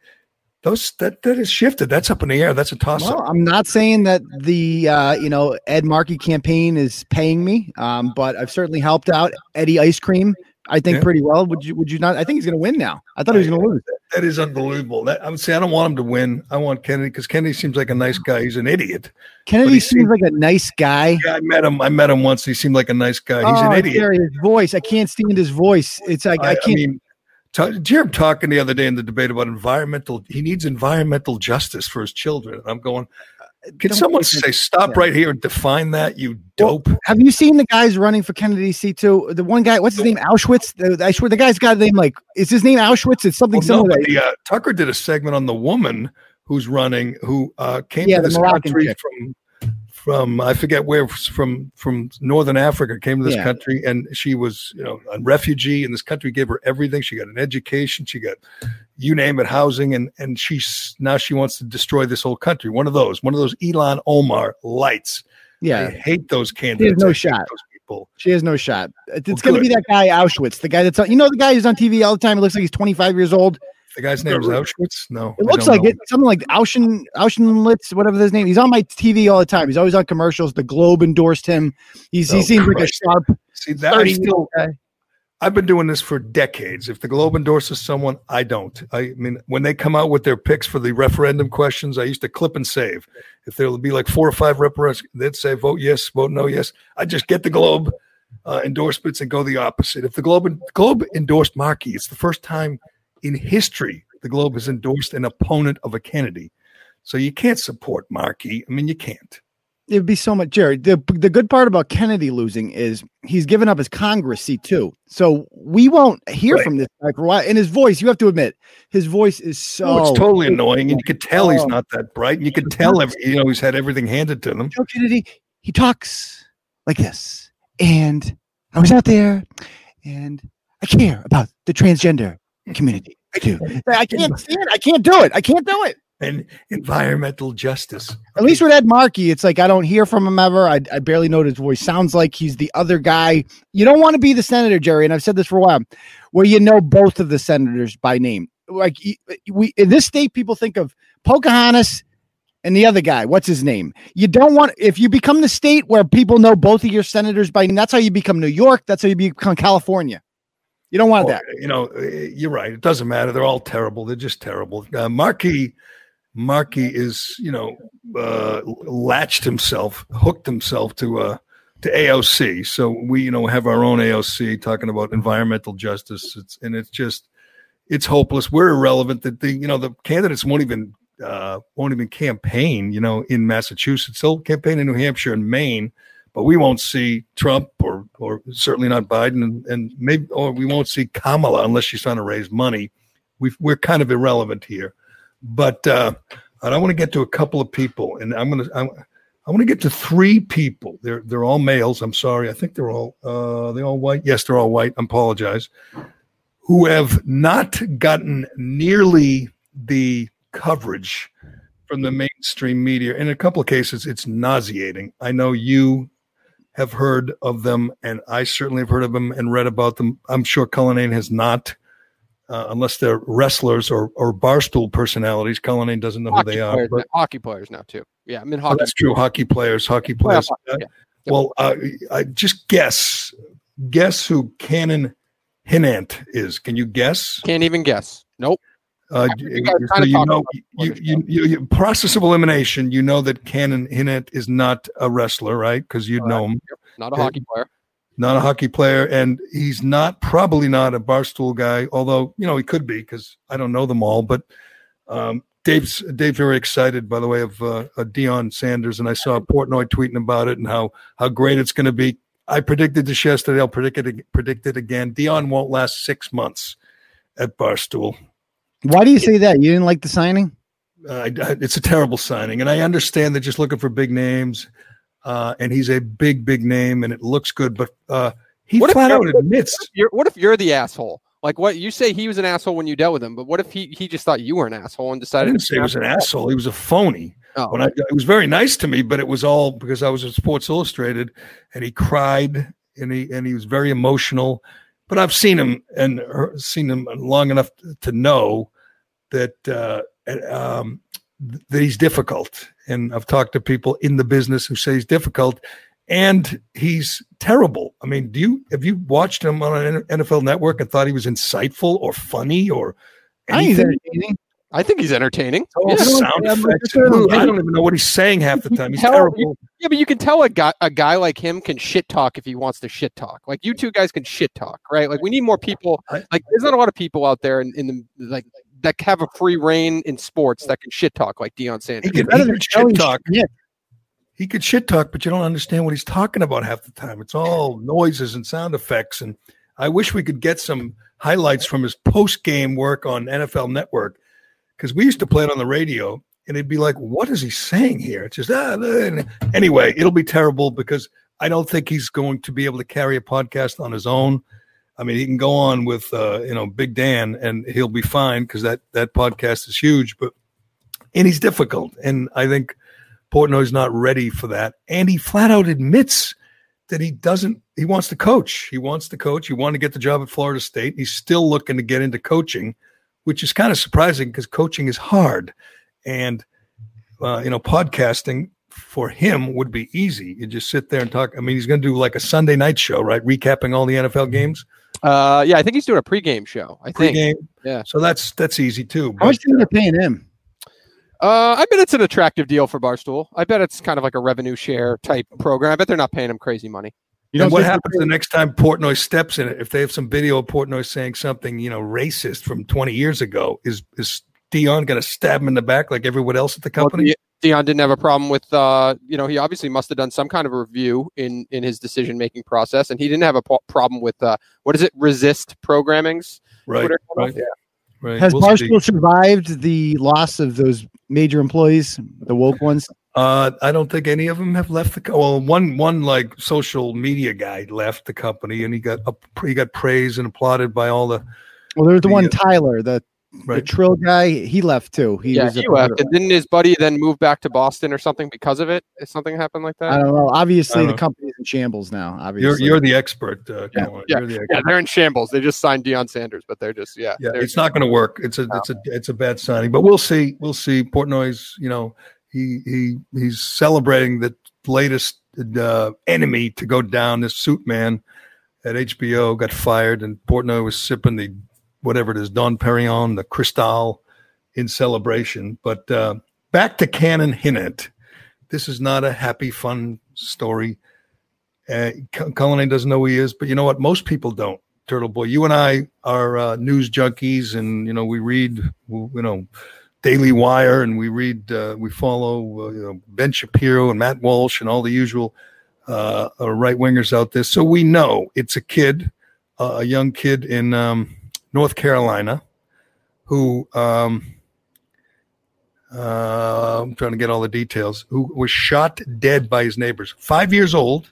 Those that that has shifted. That's up in the air. That's a toss Well, up. I'm not saying that the uh, you know Ed Markey campaign is paying me, um, but I've certainly helped out Eddie Ice Cream. I think Yeah. pretty well. Would you? Would you not? I think he's going to win now. I thought he was going to lose. That is unbelievable. That, I would say I don't want him to win. I want Kennedy because Kennedy seems like a nice guy. He's an idiot. Kennedy he seems like a nice guy. Yeah, I met him. I met him once. He seemed like a nice guy. He's oh, an idiot. His voice. I can't stand his voice. It's like I, I, I can't. mean, did you hear him talking the other day in the debate about environmental? He needs environmental justice for his children. And I'm going. Can Don't someone say stop yeah. right here and define that? You dope. Have you seen the guys running for Kennedy C two? The one guy, what's his name? Auschwitz. The, I swear, the guy's got a name like is his name Auschwitz? It's something Well, no, similar. but the, uh, Tucker did a segment on the woman who's running, who uh, came Yeah, to the this country chick. from from I forget where from from northern Africa. Came to this Yeah. country, and she was you know a refugee, and this country gave her everything. She got an education, she got you name it, housing, and and she's now she wants to destroy this whole country. One of those, one of those Ilhan Omar lights. I yeah, hate those candidates. no shot. Those people. She has no shot. It's, it's Well, going to be that guy Auschwitz, the guy that's on, you know the guy who's on TV all the time. It looks like he's 25 years old. The guy's name is Auschwitz. No, It looks like know. it. Something like Auschen Auschenlitz, whatever his name. He's on my TV all the time. He's always on commercials. The Globe endorsed him. He's Oh, he seems like a sharp See that I still. Guy. I've been doing this for decades. If the Globe endorses someone, I don't. I mean, when they come out with their picks for the referendum questions, I used to clip and save. If there would be like four or five referendums, they'd say vote yes, vote no, yes. I just get the Globe uh, endorsements and go the opposite. If the Globe Globe endorsed Markey, it's the first time in history the Globe has endorsed an opponent of a Kennedy. So you can't support Markey. I mean, you can't. It'd be so much, Gerry. The the good part about Kennedy losing is he's given up his Congress seat too. So we won't hear Right. from this guy for a while. And his voice, you have to admit, his voice is so. Oh, it's totally annoying, and you could tell he's Oh. not that bright. And you could tell, every, you know, he's had everything handed to him. Joe Kennedy, he talks like this. And I was out there and I care about the transgender community. I do. I can't stand it. I can't do it. I can't do it. And environmental justice. At least with Ed Markey, it's like I don't hear from him ever. I, I barely know what his voice sounds like. He's the other guy. You don't want to be the senator, Gerry, and I've said this for a while, where you know both of the senators by name. Like we in this state, people think of Pocahontas and the other guy. What's his name? You don't want if you become the state where people know both of your senators by name. That's how you become New York. That's how you become California. You don't want Oh, that. You know, eh, you're right. It doesn't matter. They're all terrible. They're just terrible. Uh, Markey, Markey is, you know, uh, latched himself, hooked himself to uh, to AOC. So we, you know, have our own AOC talking about environmental justice. It's and it's just, it's hopeless. We're irrelevant. That the, you know, the candidates won't even uh, won't even campaign. You know, in Massachusetts, they'll campaign in New Hampshire and Maine but we won't see Trump or or certainly not Biden, and, and maybe or we won't see Kamala unless she's trying to raise money. we we're kind of irrelevant here, but uh, I want to get to a couple of people, and I'm gonna I'm, I want to get to three people. They're they're all males. I'm sorry. I think they're all uh, they all white. Yes, they're all white. I apologize. Who have not gotten nearly the coverage from the mainstream media. In a couple of cases, it's nauseating. I know you have heard of them, and I certainly have heard of them and read about them. I'm sure Cullinane has not, uh, unless they're wrestlers or, or barstool personalities. Cullinane doesn't know who Hockey they are. But, hockey players now too. Yeah, I'm in oh, hockey. that's true. Hockey players, hockey players. hockey, Uh, yeah. Well, uh, I just guess. Guess who Cannon Hinnant is? Can you guess? Can't even guess. Nope. Uh, you, so you know, you, you, you, you, process of elimination. You know that Cannon Hinnant is not a wrestler, right? Because you'd know him, Not a hockey player. not a hockey player, and he's not probably not a barstool guy. Although you know he could be because I don't know them all. But um, Dave's Dave's very excited, by the way, of uh, uh, Deion Sanders, and I saw Portnoy tweeting about it and how how great it's going to be. I predicted this yesterday. I'll predict it predict it again. Deion won't last six months at Barstool. Why do you say that? You didn't like the signing? Uh, I- I- it's a terrible signing, and I understand they're just looking for big names, uh, and he's a big, big name, and it looks good. But uh, he What if flat out you're- admits You're, what if you're the asshole? Like what you say he was an asshole when you dealt with him, but what if he, he just thought you were an asshole and decided? I decided didn't to say he was an asshole. He was a phony. Oh. When I, it was very nice to me, but it was all because I was at Sports Illustrated, and he cried, and he and he was very emotional. But I've seen him and seen him long enough to know that uh, um, that he's difficult. And I've talked to people in the business who say he's difficult, and he's terrible. I mean, do you have you watched him on an NFL Network and thought he was insightful or funny or I think he's anything? entertaining. I think he's entertaining. All Yeah. sound effects. I don't even know what he's saying half the time. He's Tell- terrible. Yeah, but you can tell a guy a guy like him can shit talk if he wants to shit talk. Like you two guys can shit talk, right? Like we need more people. Like there's not a lot of people out there in, in the like that have a free reign in sports that can shit talk like Deion Sanders. He could, he could shit talk. He could shit talk, but you don't understand what he's talking about half the time. It's all noises and sound effects. And I wish we could get some highlights from his post game work on NFL Network because we used to play it on the radio and it'd be like, what is he saying here? It's just, ah, ah. anyway, it'll be terrible because I don't think he's going to be able to carry a podcast on his own. I mean, he can go on with, uh, you know, Big Dan and he'll be fine because that, that podcast is huge, but, and he's difficult. And I think Portnoy's not ready for that. And he flat out admits that he doesn't, he wants to coach. He wants to coach. He wanted to get the job at Florida State. He's still looking to get into coaching, which is kind of surprising because coaching is hard. And, uh, you know, podcasting for him would be easy. You just sit there and talk. I mean, he's going to do like a Sunday night show, right? Recapping all the NFL games. Uh, yeah, I think he's doing a pregame show. I think. Pregame. Yeah. So that's that's easy too. How much do you paying him? Uh, I bet it's an attractive deal for Barstool. I bet it's kind of like a revenue share type program. I bet they're not paying him crazy money. You know what happens the next time Portnoy steps in it? If they have some video of Portnoy saying something, you know, racist from 20 years ago, is is Deion going to stab him in the back like everyone else at the company? Well, Deion didn't have a problem with, uh, you know, he obviously must have done some kind of review in in his decision making process, and he didn't have a po- problem with uh, what is it, resist programmings, right? Right. Yeah. Right. Has We'll Barstool see. survived the loss of those major employees, the woke ones? Uh, I don't think any of them have left the. Co- well, one one like social media guy left the company, and he got up, he got praised and applauded by all the. Well, there's the, The, one uh, Tyler, the the Right. Trill guy. He left too. He yeah, was he left. And didn't his buddy then move back to Boston or something because of it? If something happened like that? I don't know. Obviously, the don't know. company's in shambles now. You're Obviously, you're the expert. Uh, Yeah, yeah, You're the yeah, they're in shambles. They just signed Deion Sanders, but they're just yeah. Yeah, it's not going to work. It's a it's a it's a bad signing, but we'll see. We'll see. Portnoy's, you know, he he he's celebrating the latest uh, enemy to go down. This suit man at HBO got fired, and Portnoy was sipping the whatever it is, Dom Perignon, the Cristal, in celebration. But uh, back to Cannon Hinnant. This is not a happy, fun story. Uh, Cul- Cullinane doesn't know who he is, but you know what? Most people don't. Turtle Boy, you and I are uh, news junkies, and you know we read, you know, Daily Wire, and we read, uh, we follow, uh, you know, Ben Shapiro and Matt Walsh and all the usual uh, right wingers out there. So we know it's a kid, uh, a young kid in um, North Carolina, who um, uh, I'm trying to get all the details, who was shot dead by his neighbors. Five years old,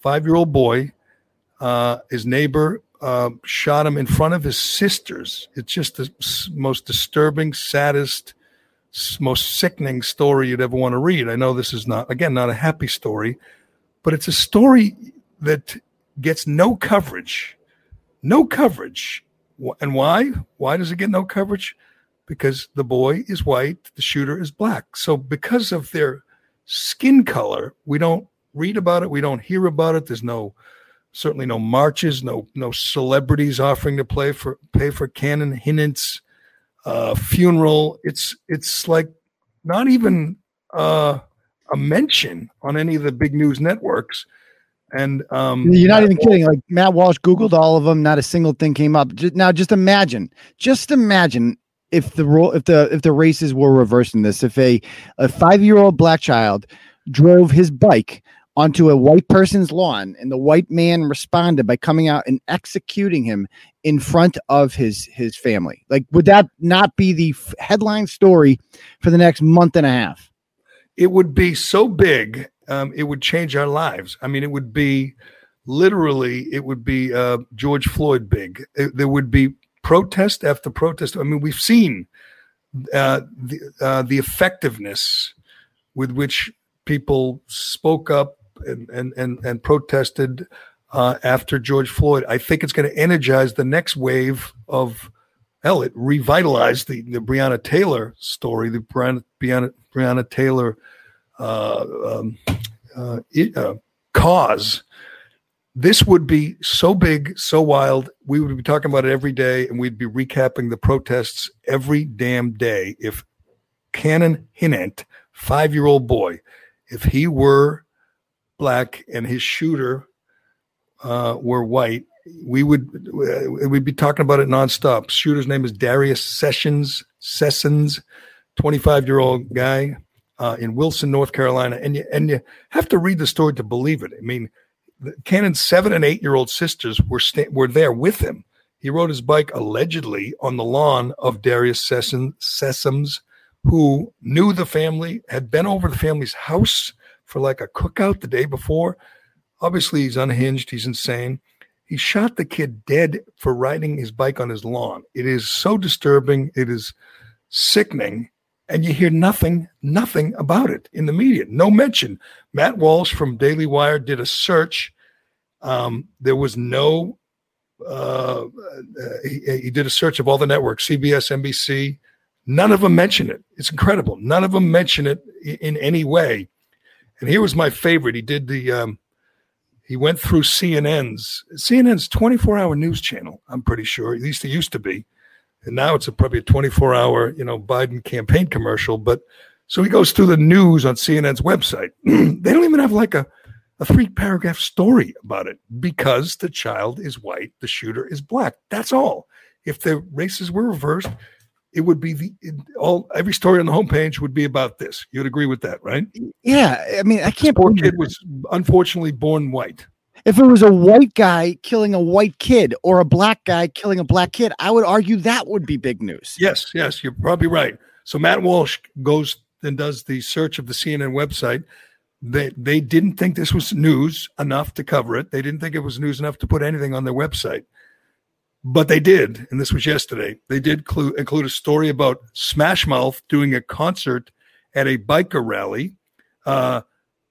five year old boy. Uh, his neighbor uh, shot him in front of his sisters. It's just the most disturbing, saddest, most sickening story you'd ever want to read. I know this is not, again, not a happy story, but it's a story that gets no coverage. No coverage. And why? Why does it get no coverage? Because the boy is white, the shooter is black. So, because of their skin color, we don't read about it, we don't hear about it. There's no certainly no marches, no no celebrities offering to play for pay for Cannon Hinnant's uh, funeral. It's it's like not even uh, a mention on any of the big news networks. And um, You're not even kidding. Like Matt Walsh Googled all of them. Not a single thing came up. Just, now, just imagine, just imagine if the role, if the if the races were reversing this. If a a five year old black child drove his bike onto a white person's lawn, and the white man responded by coming out and executing him in front of his his family. Like, would that not be the f- headline story for the next month and a half? It would be so big um, it would change our lives. I mean it would be literally it would be uh, george floyd big. It- there would be protest after protest. I mean we've seen uh, the, uh, the effectiveness with which people spoke up and and and, and protested uh, after george floyd. I think it's going to energize the next wave of hell, it revitalized the, the Breonna Taylor story, the Breonna, Breonna, Breonna Taylor uh, um, uh, uh, cause. This would be so big, so wild. We would be talking about it every day, and we'd be recapping the protests every damn day. If Cannon Hinnant, five year old boy, if he were black and his shooter uh, were white, we would uh, we'd be talking about it nonstop. Shooter's name is Darius Sessions Sessions, 25 year old guy uh, in Wilson, North Carolina, and you and you have to read the story to believe it. I mean, Cannon's seven and eight year old sisters were sta- were there with him. He rode his bike allegedly on the lawn of Darius Sessions, Sessoms, who knew the family, had been over the family's house for like a cookout the day before. Obviously, he's unhinged. He's insane. He shot the kid dead for riding his bike on his lawn. It is so disturbing. It is sickening. And you hear nothing, nothing about it in the media. No mention. Matt Walsh from Daily Wire did a search. Um, there was no, uh, uh, he, he did a search of all the networks, CBS, NBC. None of them mention it. It's incredible. None of them mention it in any way. And here was my favorite. He did the, um, he went through CNN's CNN's 24 hour news channel. I'm pretty sure, at least it used to be, and now it's a, probably a 24 hour you know Biden campaign commercial. But so he goes through the news on CNN's website. they don't even have like a a three paragraph story about it because the child is white, the shooter is black. That's all. If the races were reversed, it would be the all every story on the homepage would be about this. You'd agree with that, right? Yeah, I mean, I can't. Poor kid was unfortunately born white. If it was a white guy killing a white kid or a black guy killing a black kid, I would argue that would be big news. Yes, yes, you're probably right. So Matt Walsh goes and does the search of the CNN website. They they didn't think this was news enough to cover it. They didn't think it was news enough to put anything on their website. But they did, and this was yesterday. They did clu- include a story about Smash Mouth doing a concert at a biker rally. Uh,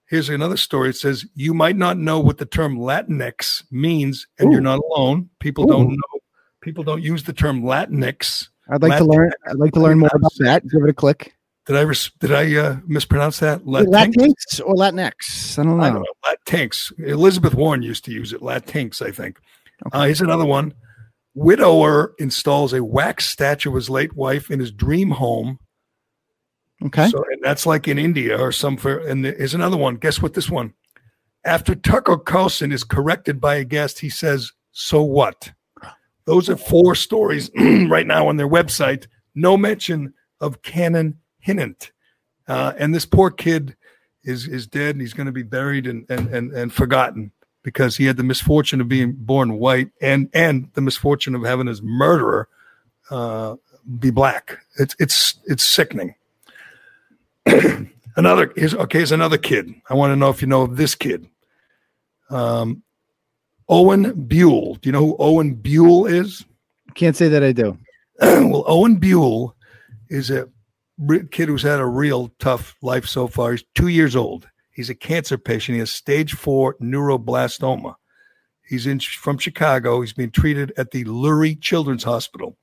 here's another story. It says you might not know what the term Latinx means, and Ooh. you're not alone. People Ooh. don't know. People don't use the term Latinx. I'd like to learn. I'd like to learn more about that. Give it a click. Did I res- did I uh, mispronounce that? Latinx or Latinx? I don't know. I don't know. Latinx. Elizabeth Warren used to use it. Latinx, I think. Uh, here's another one. Widower installs a wax statue of his late wife in his dream home. Okay. So, and that's like in India or some. For, and here's another one. Guess what? This one. After Tucker Carlson is corrected by a guest, he says, "So what?" Those are four stories right now on their website. No mention of Cannon Hinnant, uh, and this poor kid is is dead, and he's going to be buried and, and and and forgotten because he had the misfortune of being born white and and the misfortune of having his murderer uh, be black. It's it's it's sickening. another here's okay. Here's another kid. I want to know if you know of this kid. Um, Owen Buell. Do you know who Owen Buell is? Can't say that I do. well, Owen Buell is a kid who's had a real tough life so far. He's two years old. He's a cancer patient. He has stage four neuroblastoma. He's in from Chicago. He's being treated at the Lurie Children's Hospital.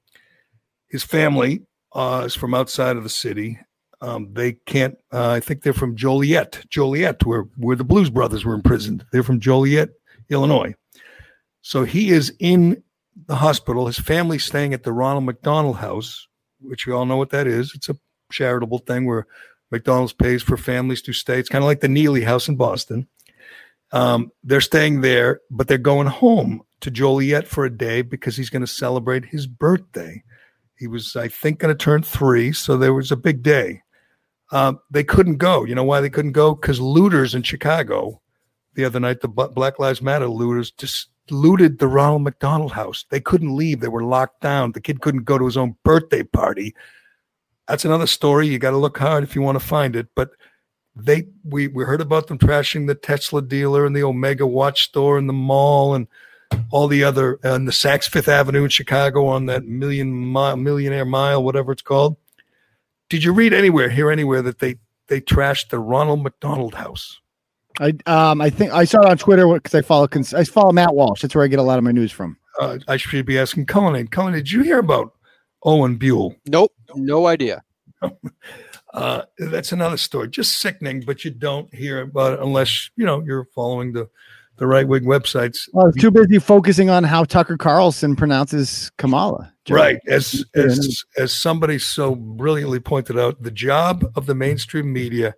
His family uh, is from outside of the city. Um, they can't. Uh, I think they're from Joliet, Joliet, where where the Blues Brothers were imprisoned. They're from Joliet, Illinois. So he is in the hospital. His family's staying at the Ronald McDonald House, which we all know what that is. It's a charitable thing where McDonald's pays for families to stay. It's kind of like the Neely House in Boston. Um, they're staying there, but they're going home to Joliet for a day because he's going to celebrate his birthday. He was, I think, going to turn three, so there was a big day. Um, they couldn't go. You know why they couldn't go? Because looters in Chicago the other night, the Black Lives Matter looters just looted the Ronald McDonald House. They couldn't leave. They were locked down. The kid couldn't go to his own birthday party. That's another story. You got to look hard if you want to find it. But they we we heard about them trashing the Tesla dealer and the Omega watch store and the mall and all the other and the Saks Fifth Avenue in Chicago on that million mile, millionaire mile, whatever it's called. Did you read anywhere, hear anywhere that they they trashed the Ronald McDonald House? I um I think I saw it on Twitter because I follow I follow Matt Walsh. That's where I get a lot of my news from. Uh, I should be asking Cullen. Cullen, did you hear about Owen Buell? Nope, no idea. Uh, that's another story. Just sickening, but you don't hear about it unless you know you're following the the right wing websites. Well, I was too busy focusing on how Tucker Carlson pronounces Kamala. Joe. Right. As as as somebody so brilliantly pointed out, the job of the mainstream media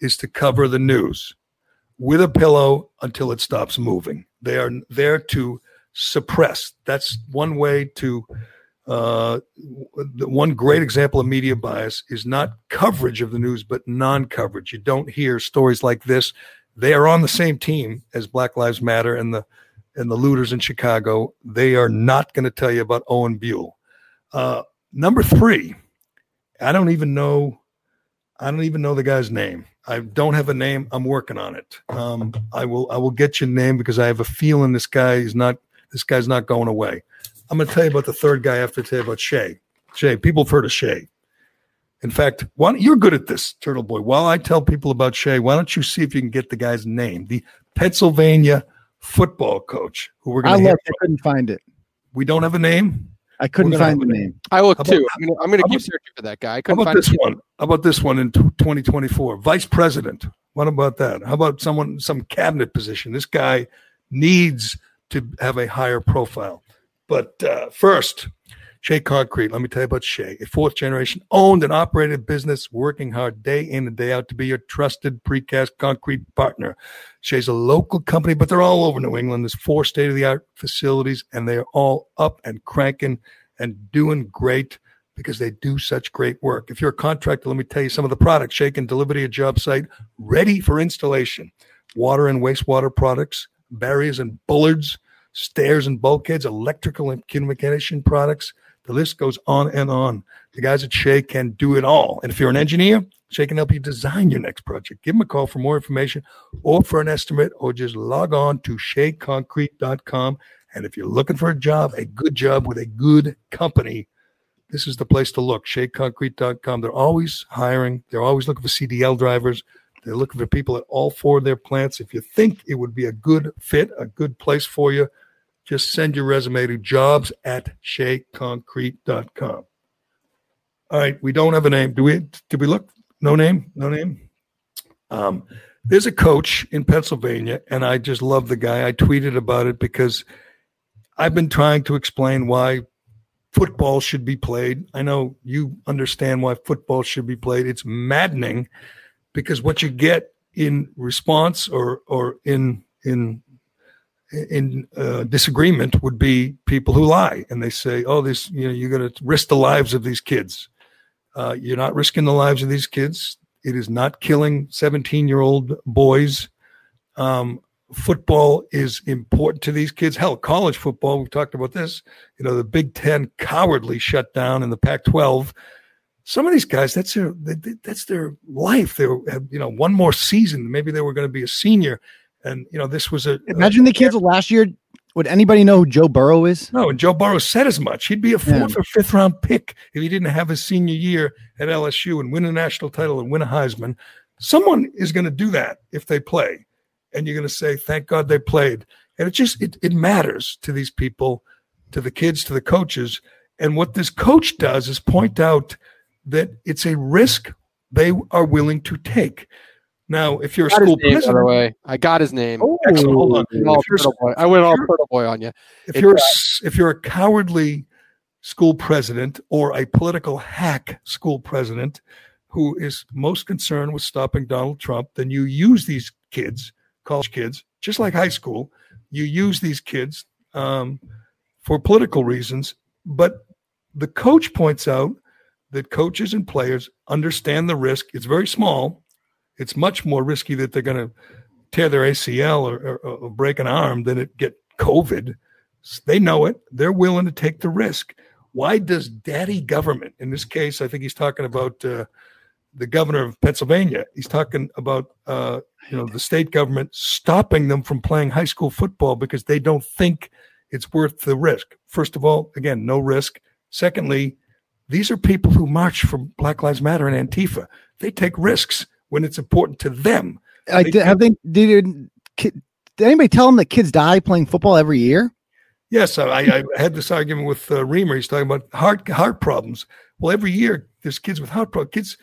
is to cover the news with a pillow until it stops moving. They are there to suppress. That's one way to. Uh, one great example of media bias is not coverage of the news, but non-coverage. You don't hear stories like this. They are on the same team as Black Lives Matter and the and the looters in Chicago. They are not going to tell you about Owen Buell. Uh, number three, I don't even know. I don't even know the guy's name. I don't have a name. I'm working on it. Um, I will. I will get your name because I have a feeling this guy is not. This guy's not going away. I'm going to tell you about the third guy after tell you about Shea. Shea. People have heard of Shea. In fact, why, you're good at this, Turtle Boy. While I tell people about Shea, why don't you see if you can get the guy's name? The Pennsylvania football coach who we're going to I looked, I couldn't find it. We don't have a name. I couldn't find the a name. I look How too. I'm gonna, I'm gonna keep about- searching for that guy. I couldn't about find this it. one? How about this one in t- 2024? Vice president. What about that? How about someone, some cabinet position? This guy needs to have a higher profile. But uh, first, Shea Concrete. Let me tell you about Shea, a fourth generation owned and operated business working hard day in and day out to be your trusted precast concrete partner. Shea's a local company, but they're all over New England. There's four state of the art facilities, and they're all up and cranking and doing great because they do such great work. If you're a contractor, let me tell you some of the products Shea can deliver to your job site ready for installation. Water and wastewater products, barriers and bollards, stairs and bulkheads, electrical and communication products. The list goes on and on. The guys at Shea can do it all. And if you're an engineer, Shea can help you design your next project. Give them a call for more information or for an estimate, or just log on to sheaconcrete.com. And if you're looking for a job, a good job with a good company, this is the place to look. SheaConcrete.com. They're always hiring. They're always looking for CDL drivers. They're looking for people at all four of their plants. If you think it would be a good fit, a good place for you, just send your resume to jobs at SheaConcrete.com. All right, we don't have a name. Do we? Did we look? No name. No name. Um, there's a coach in Pennsylvania, and I just love the guy. I tweeted about it because I've been trying to explain why football should be played. I know you understand why football should be played. It's maddening because what you get in response or or in in in uh, disagreement would be people who lie and they say, "Oh, this you know you're going to risk the lives of these kids." Uh, you're not risking the lives of these kids. It is not killing 17 year old boys. Um, football is important to these kids. Hell, college football, we've talked about this. You know, the Big Ten cowardly shut down in the Pac 12. Some of these guys, that's their that's their life. They were, you know, one more season. Maybe they were going to be a senior, and you know, this was a Imagine they canceled last year. Would anybody know who Joe Burrow is? no, and Joe Burrow said as much. He'd be a fourth or fifth round pick if he didn't have his senior year at LSU and win a national title and win a Heisman. Someone is going to do that if they play, and you're going to say, "Thank God they played." And it just it, it matters to these people, to the kids, to the coaches. And what this coach does is point out that it's a risk they are willing to take. Now, if you're a school name, by the president, way. I got his name. Excellent. Hold on. I went all turtle boy. I went all turtle boy on you. if you're if you're a cowardly school president or a political hack school president who is most concerned with stopping Donald Trump, then you use these kids, college kids, just like high school. You use these kids um, for political reasons, but the coach points out that coaches and players understand the risk. It's very small. It's much more risky that they're going to tear their ACL or, or, or break an arm than it get COVID. They know it. They're willing to take the risk. Why does daddy government, in this case, I think he's talking about uh, the governor of Pennsylvania. He's talking about uh, you know the state government stopping them from playing high school football because they don't think it's worth the risk. First of all, again, no risk. Secondly, these are people who march for Black Lives Matter and Antifa. They take risks when it's important to them. I did, have they did, did anybody tell them that kids die playing football every year? Yes, I, I had this argument with uh, Reamer. He's talking about heart heart problems. Well, every year there's kids with heart problems. Kids,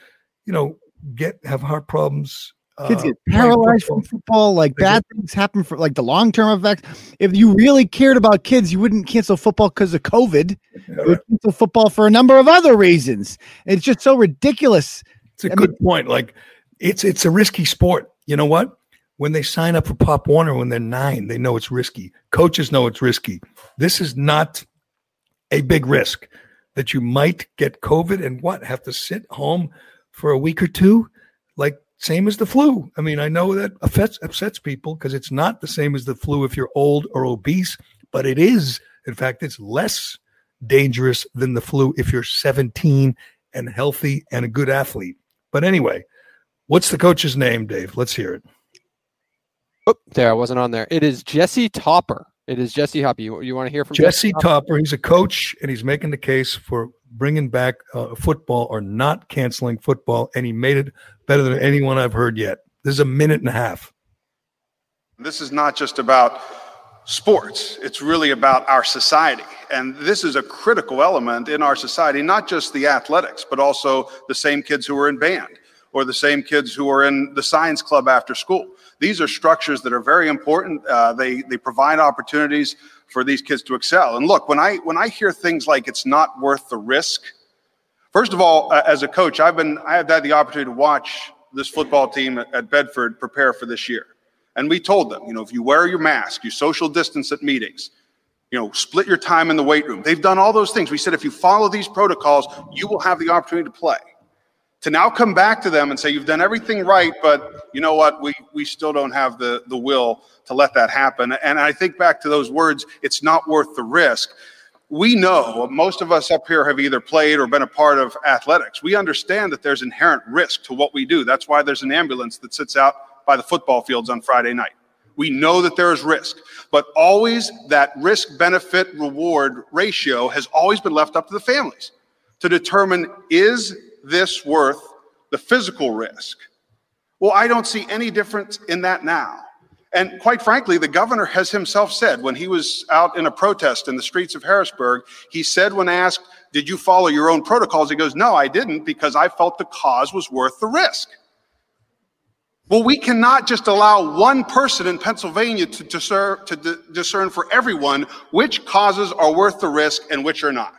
you know, get have heart problems. Kids uh, get paralyzed football. from football. Like They bad things happen for like the long term effects. If you really cared about kids, you wouldn't cancel football because of COVID. You would cancel football for a number of other reasons. It's just so ridiculous. It's a I good point. Like it's it's a risky sport. You know what? when they sign up for Pop Warner when they're nine, they know it's risky. Coaches know it's risky. This is not a big risk that you might get COVID and what have to sit home for a week or two, like same as the flu. I mean, I know that affects, upsets people because it's not the same as the flu if you're old or obese, but it is. In fact, it's less dangerous than the flu if you're 17 and healthy and a good athlete. But anyway, what's the coach's name, Dave? Let's hear it. Oh, there, I wasn't on there. It is Jesse Topper. It is Jesse Hoppy. You, you want to hear from Jesse, Jesse Topper? He's a coach, and he's making the case for bringing back uh, football or not canceling football, and he made it better than anyone I've heard yet. This is a minute and a half. This is not just about sports, it's really about our society. And this is a critical element in our society, not just the athletics, but also the same kids who are in band or the same kids who are in the science club after school. These are structures that are very important. Uh, they, they provide opportunities for these kids to excel. And look, when I, when I hear things like it's not worth the risk, first of all, uh, as a coach, I've been, I have had the opportunity to watch this football team at, at Bedford prepare for this year. And we told them, you know, if you wear your mask, you social distance at meetings, you know, split your time in the weight room. They've done all those things. We said if you follow these protocols, you will have the opportunity to play. To now come back to them and say you've done everything right, but you know what, we we still don't have the the will to let that happen. And I think back to those words, it's not worth the risk. We know most of us up here have either played or been a part of athletics. We understand that there's inherent risk to what we do. That's why there's an ambulance that sits out by the football fields on Friday night. We know that there is risk, but always that risk benefit reward ratio has always been left up to the families to determine is this worth the physical risk? Well, I don't see any difference in that now. And quite frankly, the governor has himself said when he was out in a protest in the streets of Harrisburg, he said, when asked, Did you follow your own protocols? He goes, No, I didn't because I felt the cause was worth the risk. Well, we cannot just allow one person in Pennsylvania to discern, to discern for everyone which causes are worth the risk and which are not.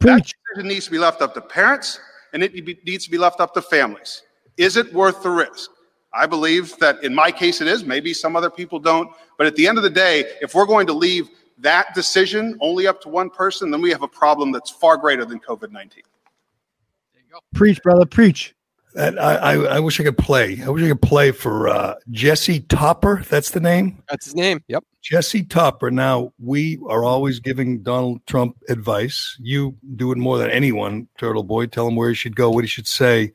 Preach. That decision needs to be left up to parents and it needs to be left up to families. Is it worth the risk? I believe that in my case it is. Maybe some other people don't. But at the end of the day, if we're going to leave that decision only up to one person, then we have a problem that's far greater than COVID 19. Preach, brother, preach. And I, I, I, wish I could play. I wish I could play for uh, Jesse Topper. That's the name. That's his name. Yep. Jesse Topper. Now we are always giving Donald Trump advice. You do it more than anyone, Turtle Boy. Tell him where he should go, what he should say.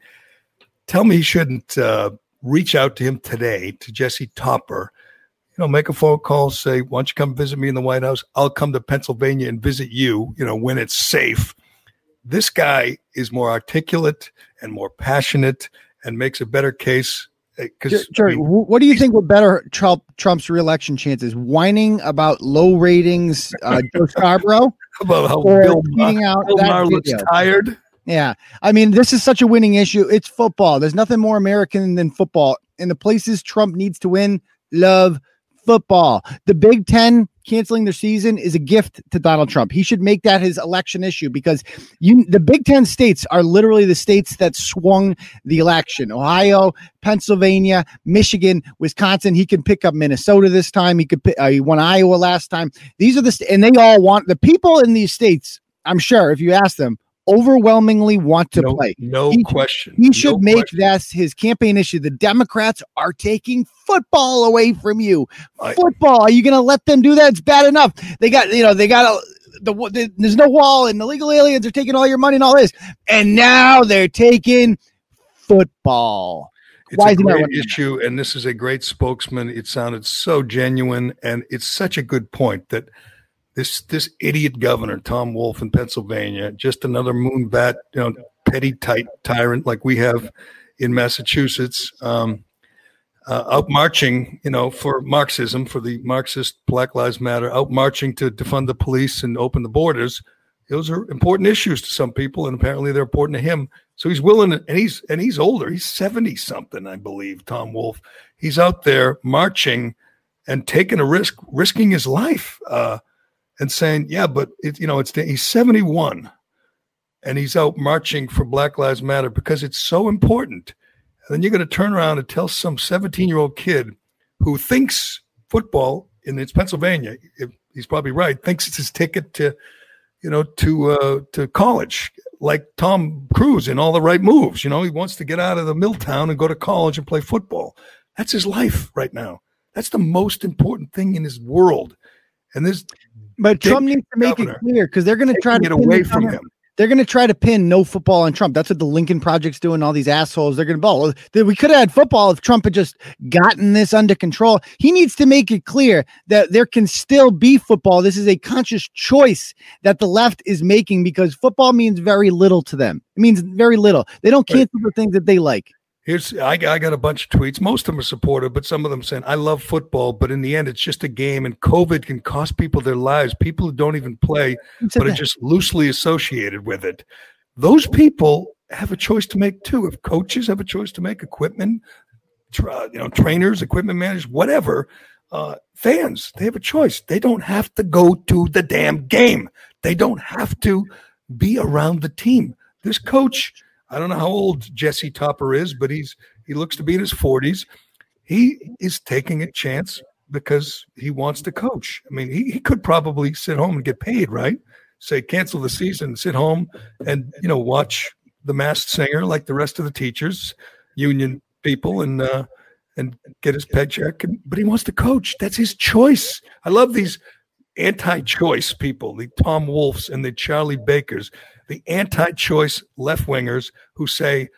Tell me he shouldn't uh, reach out to him today to Jesse Topper. You know, make a phone call. Say, "Why don't you come visit me in the White House? I'll come to Pennsylvania and visit you. You know, when it's safe." This guy is more articulate and more passionate and makes a better case. Because Gerry, I mean, what do you think would better Trump Trump's reelection chances? Whining about low ratings, uh, Joe Scarborough, about how Bill, Maher, out Bill Maher looks tired. Yeah, I mean, this is such a winning issue. It's football. There's nothing more American than football. In the places Trump needs to win, love football. The Big Ten canceling their season is a gift to Donald Trump. He should make that his election issue because you the Big Ten states are literally the states that swung the election. Ohio, Pennsylvania, Michigan, Wisconsin. He can pick up Minnesota this time. He could pick, uh, he won Iowa last time. These are the and they all want the people in these states. I'm sure if you ask them, overwhelmingly want to no, play. No he, question. He should no make question. that his campaign issue. The Democrats are taking football away from you. I, football. Are you going to let them do that? It's bad enough. They got, you know, they got a, the, the, there's no wall and illegal aliens are taking all your money and all this. And now they're taking football. It's Why a great issue, and this is a great spokesman. It sounded so genuine, and it's such a good point that – this this idiot governor Tom Wolf in Pennsylvania, just another moonbat, you know, petty tight tyrant like we have in Massachusetts, um, uh, out marching, you know, for Marxism, for the Marxist Black Lives Matter, out marching to defund the police and open the borders. Those are important issues to some people, and apparently they're important to him. So he's willing, and he's and he's older. He's seventy something, I believe. Tom Wolf. He's out there marching and taking a risk, risking his life. Uh, and saying, "Yeah, but it, you know, it's he's 71 and he's out marching for Black Lives Matter because it's so important." And then you're going to turn around and tell some 17 year old kid who thinks football, and it's Pennsylvania. He's probably right. Thinks it's his ticket to, you know, to uh, to college, like Tom Cruise in all the right moves. You know, he wants to get out of the mill town and go to college and play football. That's his life right now. That's the most important thing in his world. And this, but Trump needs to make governor it clear because they're going to try to get away from him. They're going to try to pin no football on Trump. That's what the Lincoln Project's doing. All these assholes. They're going to ball. We could have had football if Trump had just gotten this under control. He needs to make it clear that there can still be football. This is a conscious choice that the left is making because football means very little to them. It means very little. They don't cancel the things that they like. Here's I, I got a bunch of tweets. Most of them are supportive, but some of them saying I love football, but in the end, it's just a game, and COVID can cost people their lives. People who don't even play, but are just loosely associated with it. Those people have a choice to make too. If coaches have a choice to make, equipment, tra- you know, trainers, equipment managers, whatever, uh, fans, they have a choice. They don't have to go to the damn game. They don't have to be around the team. This coach, I don't know how old Jesse Topper is, but he's he looks to be in his 40s. He is taking a chance because he wants to coach. I mean, he, he could probably sit home and get paid, right? Say cancel the season, sit home and you know watch the masked singer like the rest of the teachers, union people, and uh, and get his paycheck. But he wants to coach. That's his choice. I love these anti-choice people, the Tom Wolfs and the Charlie Bakers, the anti-choice left wingers who say,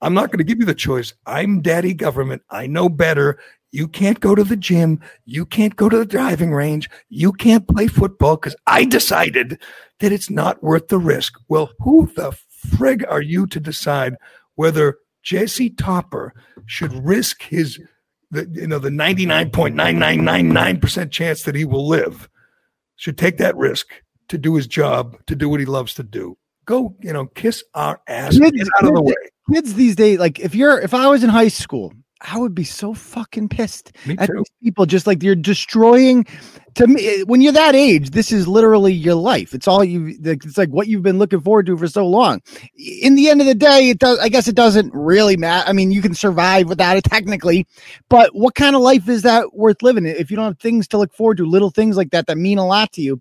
I'm not going to give you the choice. I'm daddy government. I know better. You can't go to the gym. You can't go to the driving range. You can't play football because I decided that it's not worth the risk. Well, who the frig are you to decide whether Jesse Topper should risk his, the, you know, the 99.9999% chance that he will live? Should take that risk to do his job, to do what he loves to do. Go, you know, kiss our ass. Get out of the way. Kids these days, like if you're if I was in high school, I would be so fucking pissed at these people. Just like you're destroying. To me, eh, when you're that age, this is literally your life. It's all you. It's like what you've been looking forward to for so long. In the end of the day, it does. I guess it doesn't really matter. I mean, you can survive without it technically, but what kind of life is that worth living if you don't have things to look forward to? Little things like that that mean a lot to you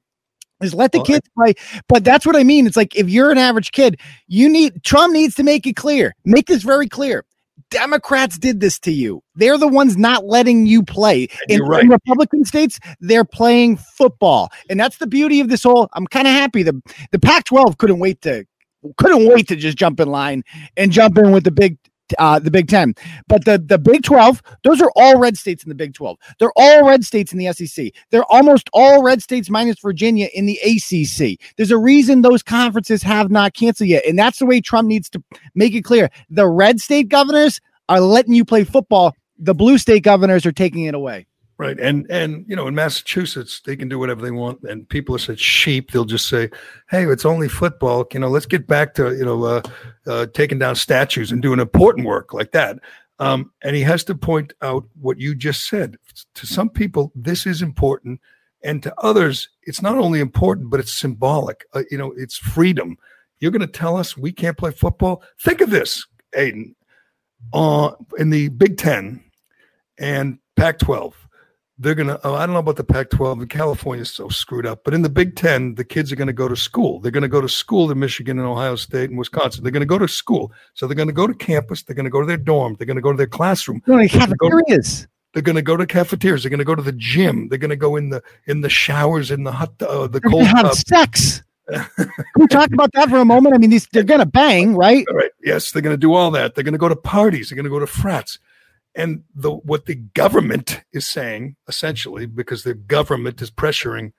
is let the Well, kids play. But that's what I mean. It's like if you're an average kid, you need Trump needs to make it clear. Make this very clear. Democrats did this to you. They're the ones not letting you play. In, right. in Republican states, they're playing football. And that's the beauty of this whole I'm kind of happy. The the Pac-12 couldn't wait to couldn't wait to just jump in line and jump in with the big uh, the Big Ten. But the, the Big 12, those are all red states in the Big 12. They're all red states in the SEC. They're almost all red states minus Virginia in the ACC. There's a reason those conferences have not canceled yet. And that's the way Trump needs to make it clear. The red state governors are letting you play football, the blue state governors are taking it away. Right. And and you know, in Massachusetts, they can do whatever they want. And people are such sheep, they'll just say, Hey, it's only football. You know, let's get back to, you know, uh, uh taking down statues and doing important work like that. Um, and he has to point out what you just said. To some people, this is important. And to others, it's not only important, but it's symbolic. Uh, you know, it's freedom. You're going to tell us we can't play football? Think of this, Aiden. Uh, in the Big Ten and Pac 12, they're going to, oh, I don't know about the Pac 12. California's so screwed up. But in the Big Ten, the kids are going to go to school. They're going to go to school in Michigan and Ohio State and Wisconsin. They're going to go to school. So they're going to go to campus. They're going to go to their dorm. They're going to go to their classroom. No, they They're cafeterias. They're going to go to cafeterias. They're going to go to the gym. They're going to go in the in the showers in the hot uh, the They're cold have tub. sex. Can we talk about that for a moment? I mean, these they're gonna bang, right? All right. Yes, they're going to do all that. They're going to go to parties. They're going to go to frats. And the what the government is saying essentially, because the government is pressuring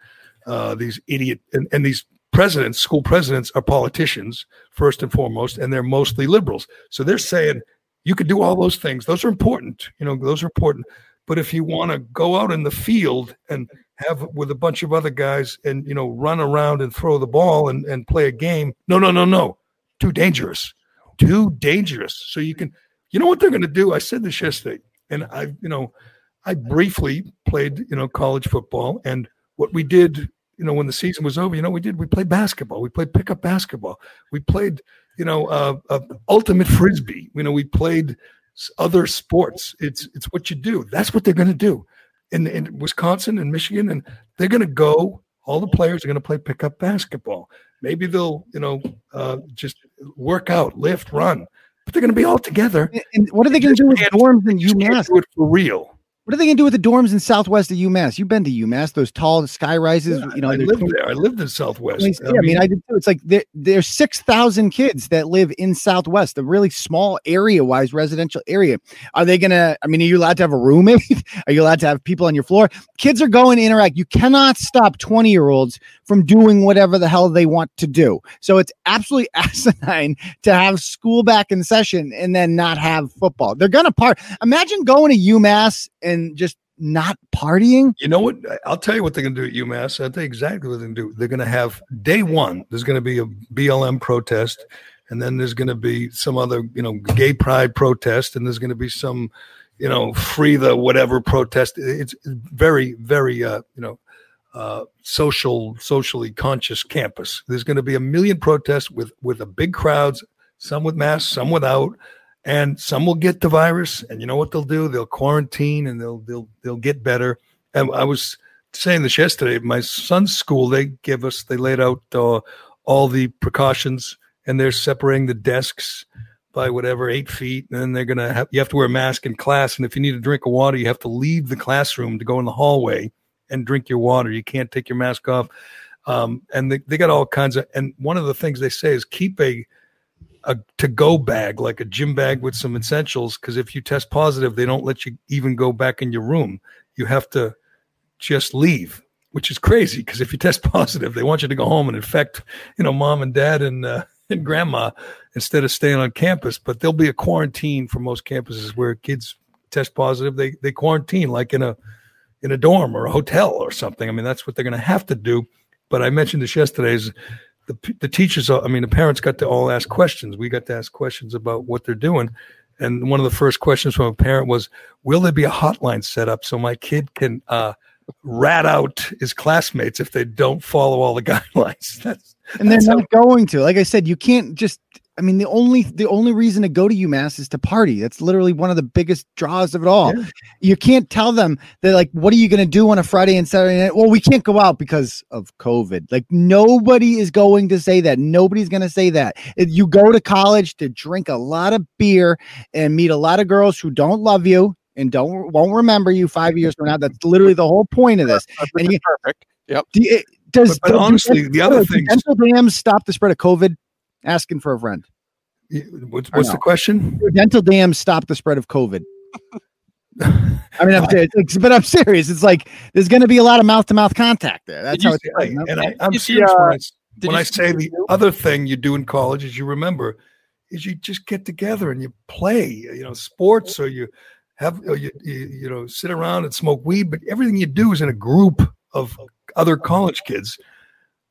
uh, these idiot and, and these presidents, school presidents, are politicians first and foremost, and they're mostly liberals. So they're saying you could do all those things. Those are important. You know, those are important. But if you want to go out in the field and have with a bunch of other guys and you know run around and throw the ball and, and play a game, no, no, no, no, too dangerous, too dangerous. So you can, you know what they're going to do? I said this yesterday, and I, you know, I briefly played, you know, college football, and what we did, you know, when the season was over, you know, we did we played basketball, we played pickup basketball, we played, you know, uh, uh, ultimate frisbee, you know, we played, other sports. It's it's what you do. That's what they're going to do in in Wisconsin and Michigan, and they're going to go. All the players are going to play pickup basketball. Maybe they'll you know uh, just work out, lift, run, but they're going to be all together. And what are they going to do with dorms and UMass? Do it for real. What are they going to do with the dorms in Southwest of UMass? You've been to UMass, those tall sky rises. you know, I lived tw- there. I lived in Southwest. Yeah, I mean, I did too. It's like there, there's six thousand kids that live in Southwest, a really small area-wise residential area. Are they gonna? I mean, are you allowed to have a roommate? are you allowed to have people on your floor? Kids are going to interact. You cannot stop twenty-year-olds from doing whatever the hell they want to do. So it's absolutely asinine to have school back in session and then not have football. They're gonna part. Imagine going to UMass and just not partying. You know what? I'll tell you what they're going to do at UMass. I'll tell you exactly what they're going to do. They're going to have day one. There's going to be a BLM protest, and then there's going to be some other, you know, gay pride protest, and there's going to be some, you know, free the whatever protest. It's very, very, uh, you know, uh, social, socially conscious campus. There's going to be a million protests with with a big crowds, some with masks, some without and some will get the virus and you know what they'll do? They'll quarantine and they'll they'll they'll get better. And i was saying this yesterday my son's school they give us they laid out uh, all the precautions and they're separating the desks by whatever eight feet and then they're gonna have you have to wear a mask in class and if you need a drink of water you have to leave the classroom to go in the hallway and drink your water. You can't take your mask off. Um, and they, they got all kinds of and one of the things they say is keep a a to go bag, like a gym bag with some essentials. Because if you test positive, they don't let you even go back in your room. You have to just leave, which is crazy. Because if you test positive, they want you to go home and infect, you know, mom and dad and uh, and grandma instead of staying on campus. But there'll be a quarantine for most campuses where kids test positive. They they quarantine like in a in a dorm or a hotel or something. I mean, that's what they're going to have to do. But I mentioned this yesterday. Is the, the teachers, I mean, the parents got to all ask questions. We got to ask questions about what they're doing. And one of the first questions from a parent was, Will there be a hotline set up so my kid can uh, rat out his classmates if they don't follow all the guidelines? That's, and they're that's how- not going to. Like I said, you can't just. I mean, the only the only reason to go to UMass is to party. That's literally one of the biggest draws of it all. You can't tell them that like, what are you going to do on a Friday and Saturday night? Well, we can't go out because of COVID. Like nobody is going to say that. Nobody's going to say that. If you go to college to drink a lot of beer and meet a lot of girls who don't love you and don't won't remember you five years from now. That's literally the whole point of this. And you, perfect. Yep. do you- eh, does, But- but honestly, the other thing? dams stop the spread of COVID? Asking for a friend. What's, what's the question? Do dental dams stop the spread of COVID? I mean, I'm serious, it's- but I'm serious. It's like there's going to be a lot of mouth to mouth contact there. That's how it's see- going. and I, I'm Did serious uh, when I, s- did when I say the the other thing you do in college is you remember is you just get together and you play, you know, sports or you have or you, you you know sit around and smoke weed, but everything you do is in a group of other college kids.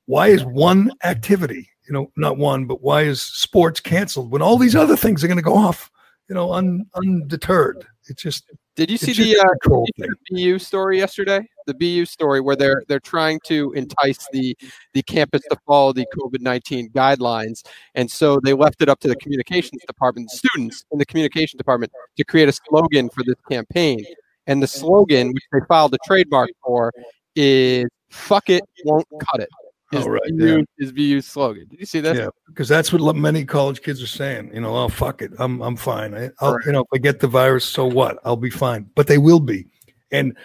Why is one activity, you know, not one, but why is sports canceled when all these other things are going to go off, you know, un, undeterred? It's just Did you see the, uh, control did you thing. see the BU story yesterday? The BU story where they're they're trying to entice the the campus to follow the COVID nineteen guidelines, and so they left it up to the communications department, students in the communication department, to create a slogan for this campaign. And the slogan, which they filed a trademark for, is "Fuck it, won't cut it." Is Oh, right, BU, is BU's slogan. Did you see that? Yeah, because that's what many college kids are saying. You know, oh fuck it, I'm I'm fine. I, I'll, you know, if I get the virus, so what? I'll be fine. But they will be. And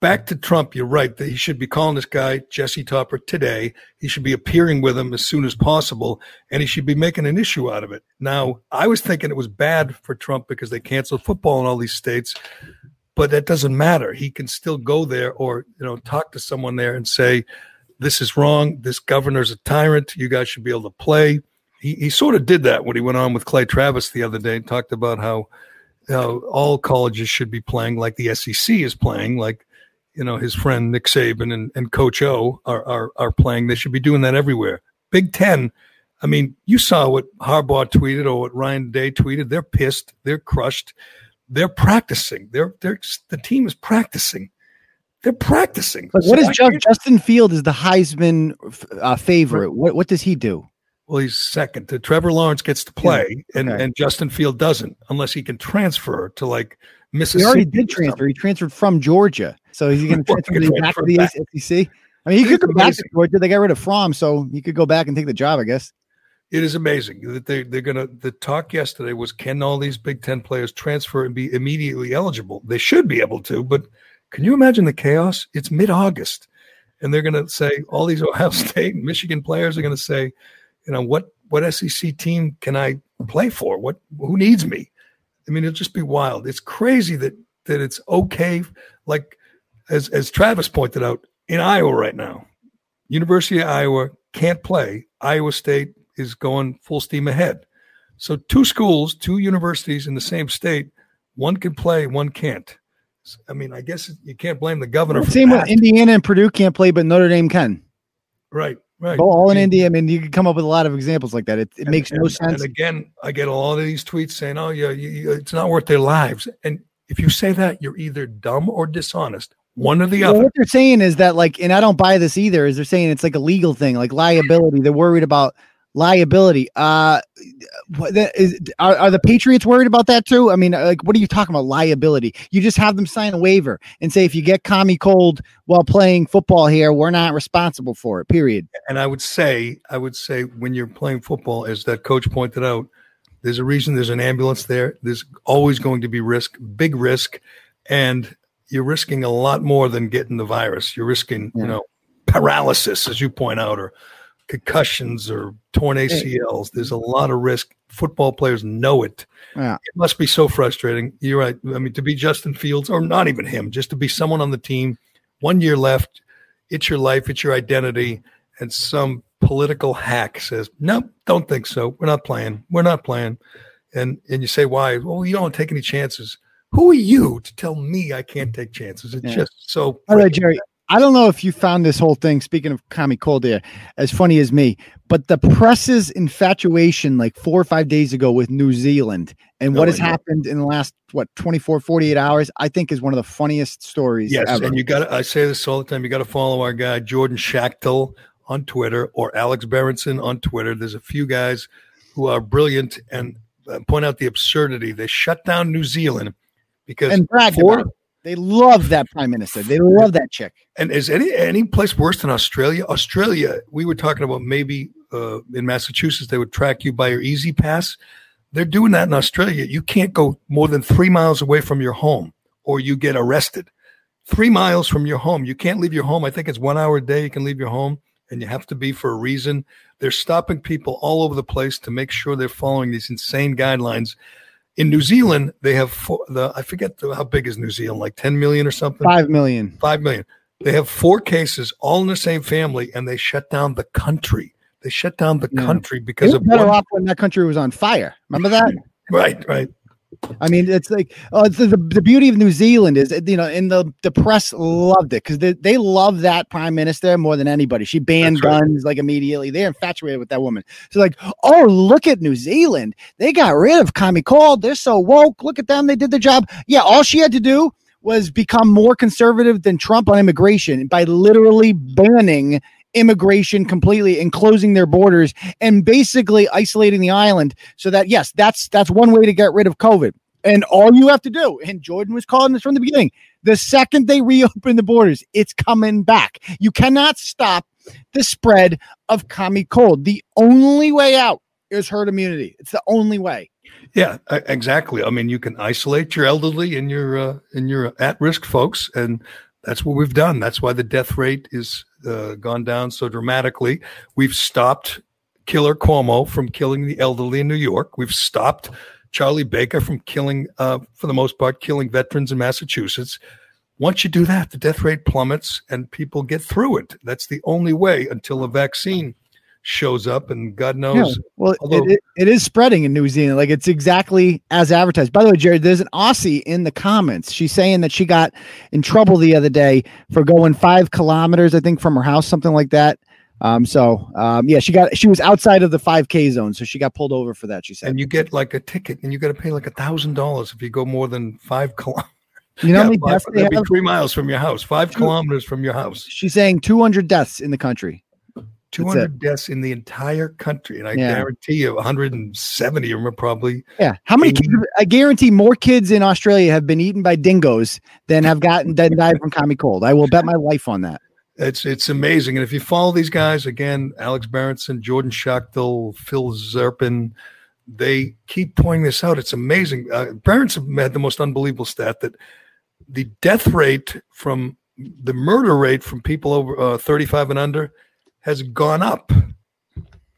back to Trump, you're right that he should be calling this guy Jesse Topper today. He should be appearing with him as soon as possible, and he should be making an issue out of it. Now, I was thinking it was bad for Trump because they canceled football in all these states, but that doesn't matter. He can still go there or you know talk to someone there and say this is wrong. This governor's a tyrant. You guys should be able to play. He, he sort of did that when he went on with Clay Travis the other day and talked about how know, all colleges should be playing like the SEC is playing, like you know his friend Nick Saban and, and Coach O are, are are playing. They should be doing that everywhere. Big Ten. I mean, you saw what Harbaugh tweeted or what Ryan Day tweeted. They're pissed. They're crushed. They're practicing. They're they're the team is practicing. They're practicing. Like, what is So I Ju- can't- Justin Field is the Heisman uh, favorite? What what does he do? Well, he's second. To Trevor Lawrence gets to play, and, okay. and Justin Field doesn't, unless he can transfer to like Mississippi. He already did transfer. He transferred from Georgia, so is he going to transfer back to the back. SEC? I mean, he could It's go back to. Georgia. They got rid of Fromm, so he could go back and take the job, I guess. It is amazing that they they're gonna. The talk yesterday was can all these Big Ten players transfer and be immediately eligible? They should be able to, but can you imagine the chaos? It's mid August, and they're gonna say all these Ohio State and Michigan players are gonna say, you know, what what SEC team can I play for? What who needs me? I mean, it'll just be wild. It's crazy that that it's okay. Like as as Travis pointed out in Iowa right now, University of Iowa can't play. Iowa State is going full steam ahead. So two schools, two universities in the same state, one can play, one can't. I mean, I guess you can't blame the governor. For Same with Indiana and Purdue can't play, but Notre Dame can. right, right. Go all in I mean, India. I mean, you can come up with a lot of examples like that. It, it and- makes no sense. And again, I get a lot of these tweets saying, "Oh, yeah, you, you- it's not worth their lives." And if you say that, you're either dumb or dishonest. One or the Well, other. what they're saying is that, like, and I don't buy this either. Is they're saying it's like a legal thing, like liability. They're worried about liability. Uh, is, are, are the Patriots worried about that too? I mean, like, what are you talking about? Liability? You just have them sign a waiver and say, if you get commie cold while playing football here, we're not responsible for it. Period. And I would say, I would say, when you're playing football, as that coach pointed out, there's a reason there's an ambulance there. There's always going to be risk, big risk, and you're risking a lot more than getting the virus. You're risking, you know, paralysis, as you point out, or concussions or torn ACLs. There's a lot of risk. Football players know it. Yeah. It must be so frustrating. You're right. I mean, to be Justin Fields, or not even him, just to be someone on the team, one year left, it's your life, it's your identity, and some political hack says, "Nope, don't think so. We're not playing. We're not playing." And and you say, "Why?" Well, you don't take any chances. Who are you to tell me I can't take chances? It's Yeah. just so. All right, Gerry. I don't know if you found this whole thing, speaking of commie cold there, as funny as me, but the press's infatuation like four or five days ago with New Zealand and what Oh, has happened in the last, what, 24, 48 hours, I think is one of the funniest stories Yes, ever. and you got. to I say this all the time. You got to follow our guy Jordan Schachtel on Twitter or Alex Berenson on Twitter. There's a few guys who are brilliant and uh, point out the absurdity. They shut down New Zealand because and brag four- about. They love that prime minister. They love that chick. And is any any place worse than Australia? Australia, we were talking about maybe uh, in Massachusetts they would track you by your E-ZPass. They're doing that in Australia. You can't go more than three miles away from your home, or you get arrested. Three miles from your home, you can't leave your home. I think it's one hour a day you can leave your home, and you have to be for a reason. They're stopping people all over the place to make sure they're following these insane guidelines. In New Zealand, they have four, the I forget the, how big is New Zealand, like ten million or something. Five million. Five million. They have four cases, all in the same family, and they shut down the country. They shut down the Yeah. country because of better one, off when that country was on fire. Remember that? right, right. I mean, it's like uh, the, the the beauty of New Zealand is you know, and the the press loved it because they, they love that prime minister more than anybody. She banned right. guns like immediately. They're infatuated with that woman. So like, oh, look at New Zealand. They got rid of commie cold. They're so woke. Look at them. They did the job. Yeah, all she had to do was become more conservative than Trump on immigration by literally banning immigration completely and closing their borders and basically isolating the island so that yes that's that's one way to get rid of covid. And all you have to do and jordan was calling this from the beginning the second they reopen the borders it's coming back. You cannot stop the spread of commie cold. The only way out is herd immunity. It's the only way. Yeah, exactly. I mean, you can isolate your elderly and your uh, and your at-risk folks, and that's what we've done. That's why the death rate is uh, gone down so dramatically. We've stopped Killer Cuomo from killing the elderly in New York. We've stopped Charlie Baker from killing, uh, for the most part, killing veterans in Massachusetts. Once you do that, the death rate plummets and people get through it. That's the only way until a vaccine shows up, and God Yeah, knows. well, although- it, it, it is spreading in New Zealand. Like it's exactly as advertised. By the way, Jared, there's an Aussie in the comments. She's saying that she got in trouble the other day for going five kilometers, I think, from her house, something like that. Um, so um, yeah, she got she was outside of the five K zone, so she got pulled over for that. She said. and you get like a ticket, and you got to pay like a thousand dollars if you go more than five kilometers. You know many five- that'd be three miles from your house, five kilometers from your house. She's saying 200 deaths in the country. 200 deaths in the entire country, and I Yeah. guarantee you, 170 of them are probably Yeah. How many kids? I guarantee more kids in Australia have been eaten by dingoes than have gotten than died from common cold. I will bet my life on that. It's it's amazing, and if you follow these guys again, Alex Berenson, Jordan Schachtel, Phil Kerpen, they keep pointing this out. It's amazing. Uh, Berenson had the most unbelievable stat that the death rate from the murder rate from people over uh, 35 and under has gone up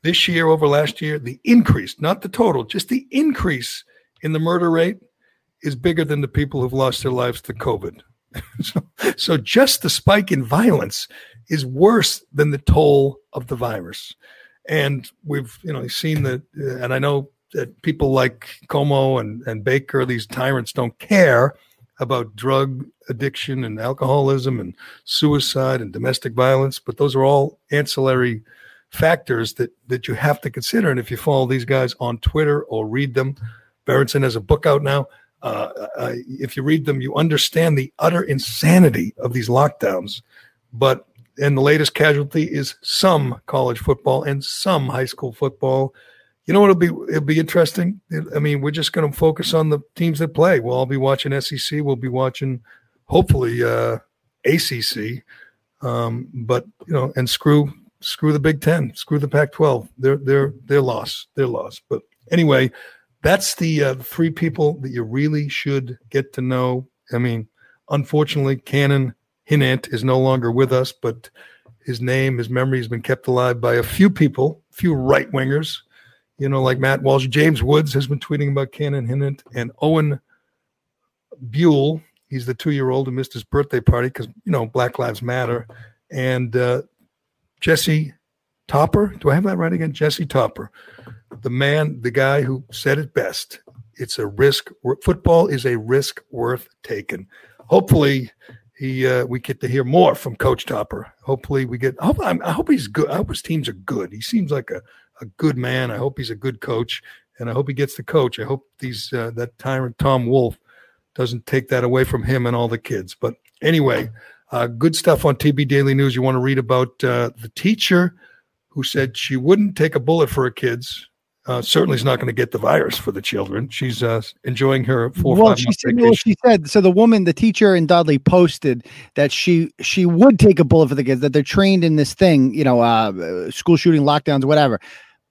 this year over last year. The increase, not the total, just the increase in the murder rate is bigger than the people who've lost their lives to COVID. so, so just the spike in violence is worse than the toll of the virus. And we've, you know, seen that, uh, and I know that people like Cuomo and, and Baker, these tyrants don't care about drug addiction and alcoholism and suicide and domestic violence, but those are all ancillary factors that that you have to consider. And if you follow these guys on Twitter or read them, Berenson has a book out now. Uh, if you read them, you understand the utter insanity of these lockdowns. But and the latest casualty is some college football and some high school football. You know what? It'll be it'll be interesting. I mean, we're just going to focus on the teams that play. We'll all be watching SEC. We'll be watching, hopefully, uh, ACC. Um, but you know, and screw screw the Big Ten, screw the Pac-12. They're they're they're lost. They're lost. But anyway, that's the uh, three people that you really should get to know. I mean, unfortunately, Cannon Hinnant is no longer with us, but his name, his memory has been kept alive by a few people, a few right wingers, you know, like Matt Walsh. James Woods has been tweeting about Cannon Hinnant and Owen Buell. He's the two year old who missed his birthday party because, you know, Black Lives Matter. And uh, Jesse Topper, do I have that right again? Jesse Topper, the man, the guy who said it best. It's a risk. Football is a risk worth taking. Hopefully, he uh, we get to hear more from Coach Topper. Hopefully, we get. I hope, I hope he's good. I hope his teams are good. He seems like a, a good man. I hope he's a good coach, and I hope he gets the coach. I hope these uh, that tyrant Tom Wolf doesn't take that away from him and all the kids. But anyway, uh, good stuff on TB Daily News. You want to read about uh, the teacher who said she wouldn't take a bullet for her kids. Uh, certainly is not going to get the virus for the children. She's uh, enjoying her four well, five she said, well, she said so. The woman, the teacher in Dudley, posted that she she would take a bullet for the kids. That they're trained in this thing, you know, uh, school shooting, lockdowns, whatever.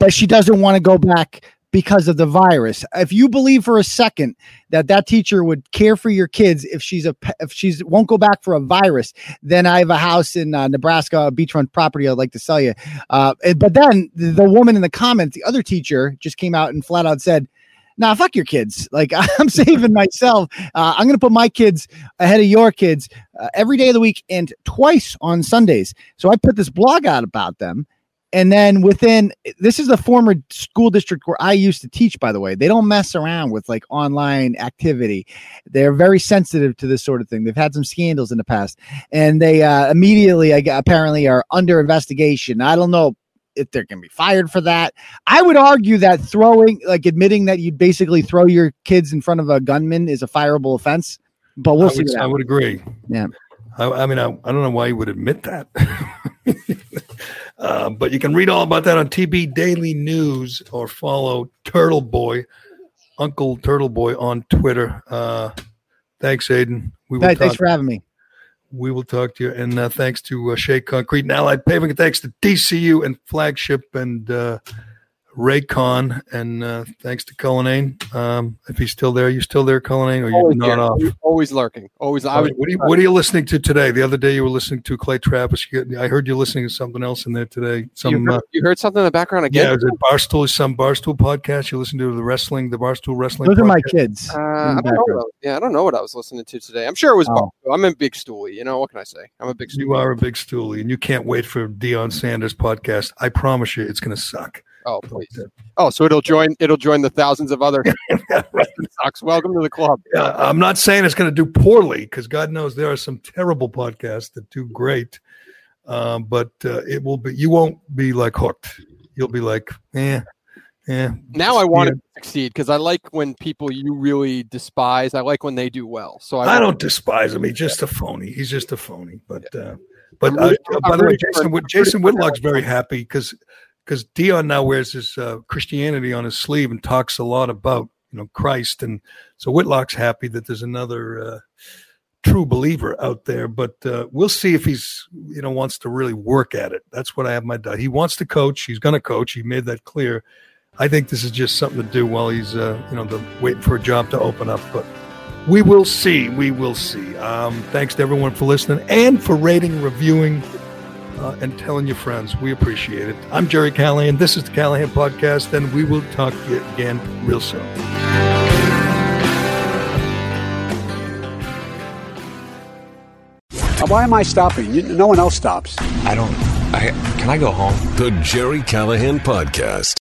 But she doesn't want to go back because of the virus. If you believe for a second that that teacher would care for your kids if she's a if she's won't go back for a virus, then I have a house in uh, Nebraska, a beachfront property I'd like to sell you. Uh, but then the, woman in the comments, the other teacher, just came out and flat out said. Nah, fuck your kids. Like I'm saving myself. Uh, I'm to put my kids ahead of your kids uh, every day of the week and twice on Sundays. So I put this blog out about them. And then within this is the former school district where I used to teach, by the way. They don't mess around with like online activity. They're very sensitive to this sort of thing. They've had some scandals in the past. And they uh, immediately, I, apparently, are under investigation. I don't know if they're going to be fired for that. I would argue that throwing, like admitting that you'd basically throw your kids in front of a gunman is a fireable offense. But we'll I see. would, I would agree. Yeah. I, I mean, I, I don't know why you would admit that. uh, but you can read all about that on TB Daily News or follow Turtle Boy, Uncle Turtle Boy on Twitter. Uh, thanks, Aiden. We Hey, thanks for having me. we will talk to you. And uh, thanks to uh, Shea Concrete and Allied Paving. Thanks to DCU and Flagship and uh, Raycon. And uh, thanks to Cullinane. Um, if he's still there, you still there, Cullinane, or you're Always, not here. off? always lurking. Always. I was, what, are you, what are you listening to today? The other day you were listening to Clay Travis. You, I heard you listening to something else in there today. Some you, heard, uh, you heard something in the background again? yeah, is it Barstool? Some Barstool podcast. You listen to the wrestling, the Barstool wrestling. Those are my kids. Uh, I don't know. I was, yeah, I don't know what I was listening to today. I'm sure it was. Oh. Barstool. I'm a big stoolie. You know what can I say? I'm a big. You are a big stoolie, and you can't wait for Deion Sanders podcast. I promise you, it's going to suck. Oh please. Oh, so it'll join. It'll join the thousands of other. sucks. Welcome to the club. Yeah, I'm not saying it's going to do poorly because God knows there are some terrible podcasts that do great, um, but uh, it will be. You won't be like hooked. You'll be like, eh, yeah. Now I want Yeah. to succeed because I like when people you really despise. I like when they do well. So I, I don't despise him. He's just a phony. He's just a phony. But uh, But uh, by the way, Jason, Jason Whitlock's very happy because because Deion now wears his uh, Christianity on his sleeve and talks a lot about you know Christ, and so Whitlock's happy that there's another uh, true believer out there. But uh, we'll see if he's you know wants to really work at it. That's what I have my doubt. He wants to coach. He's going to coach. He made that clear. I think this is just something to do while he's uh, you know the, waiting for a job to open up, but. We will see. We will see. Um, thanks to everyone for listening and for rating, reviewing, uh, and telling your friends. We appreciate it. I'm Gerry Callahan. This is the Callahan Podcast, and we will talk to you again real soon. Why am I stopping? You- No one else stops. I don't. I can I go home? The Gerry Callahan Podcast.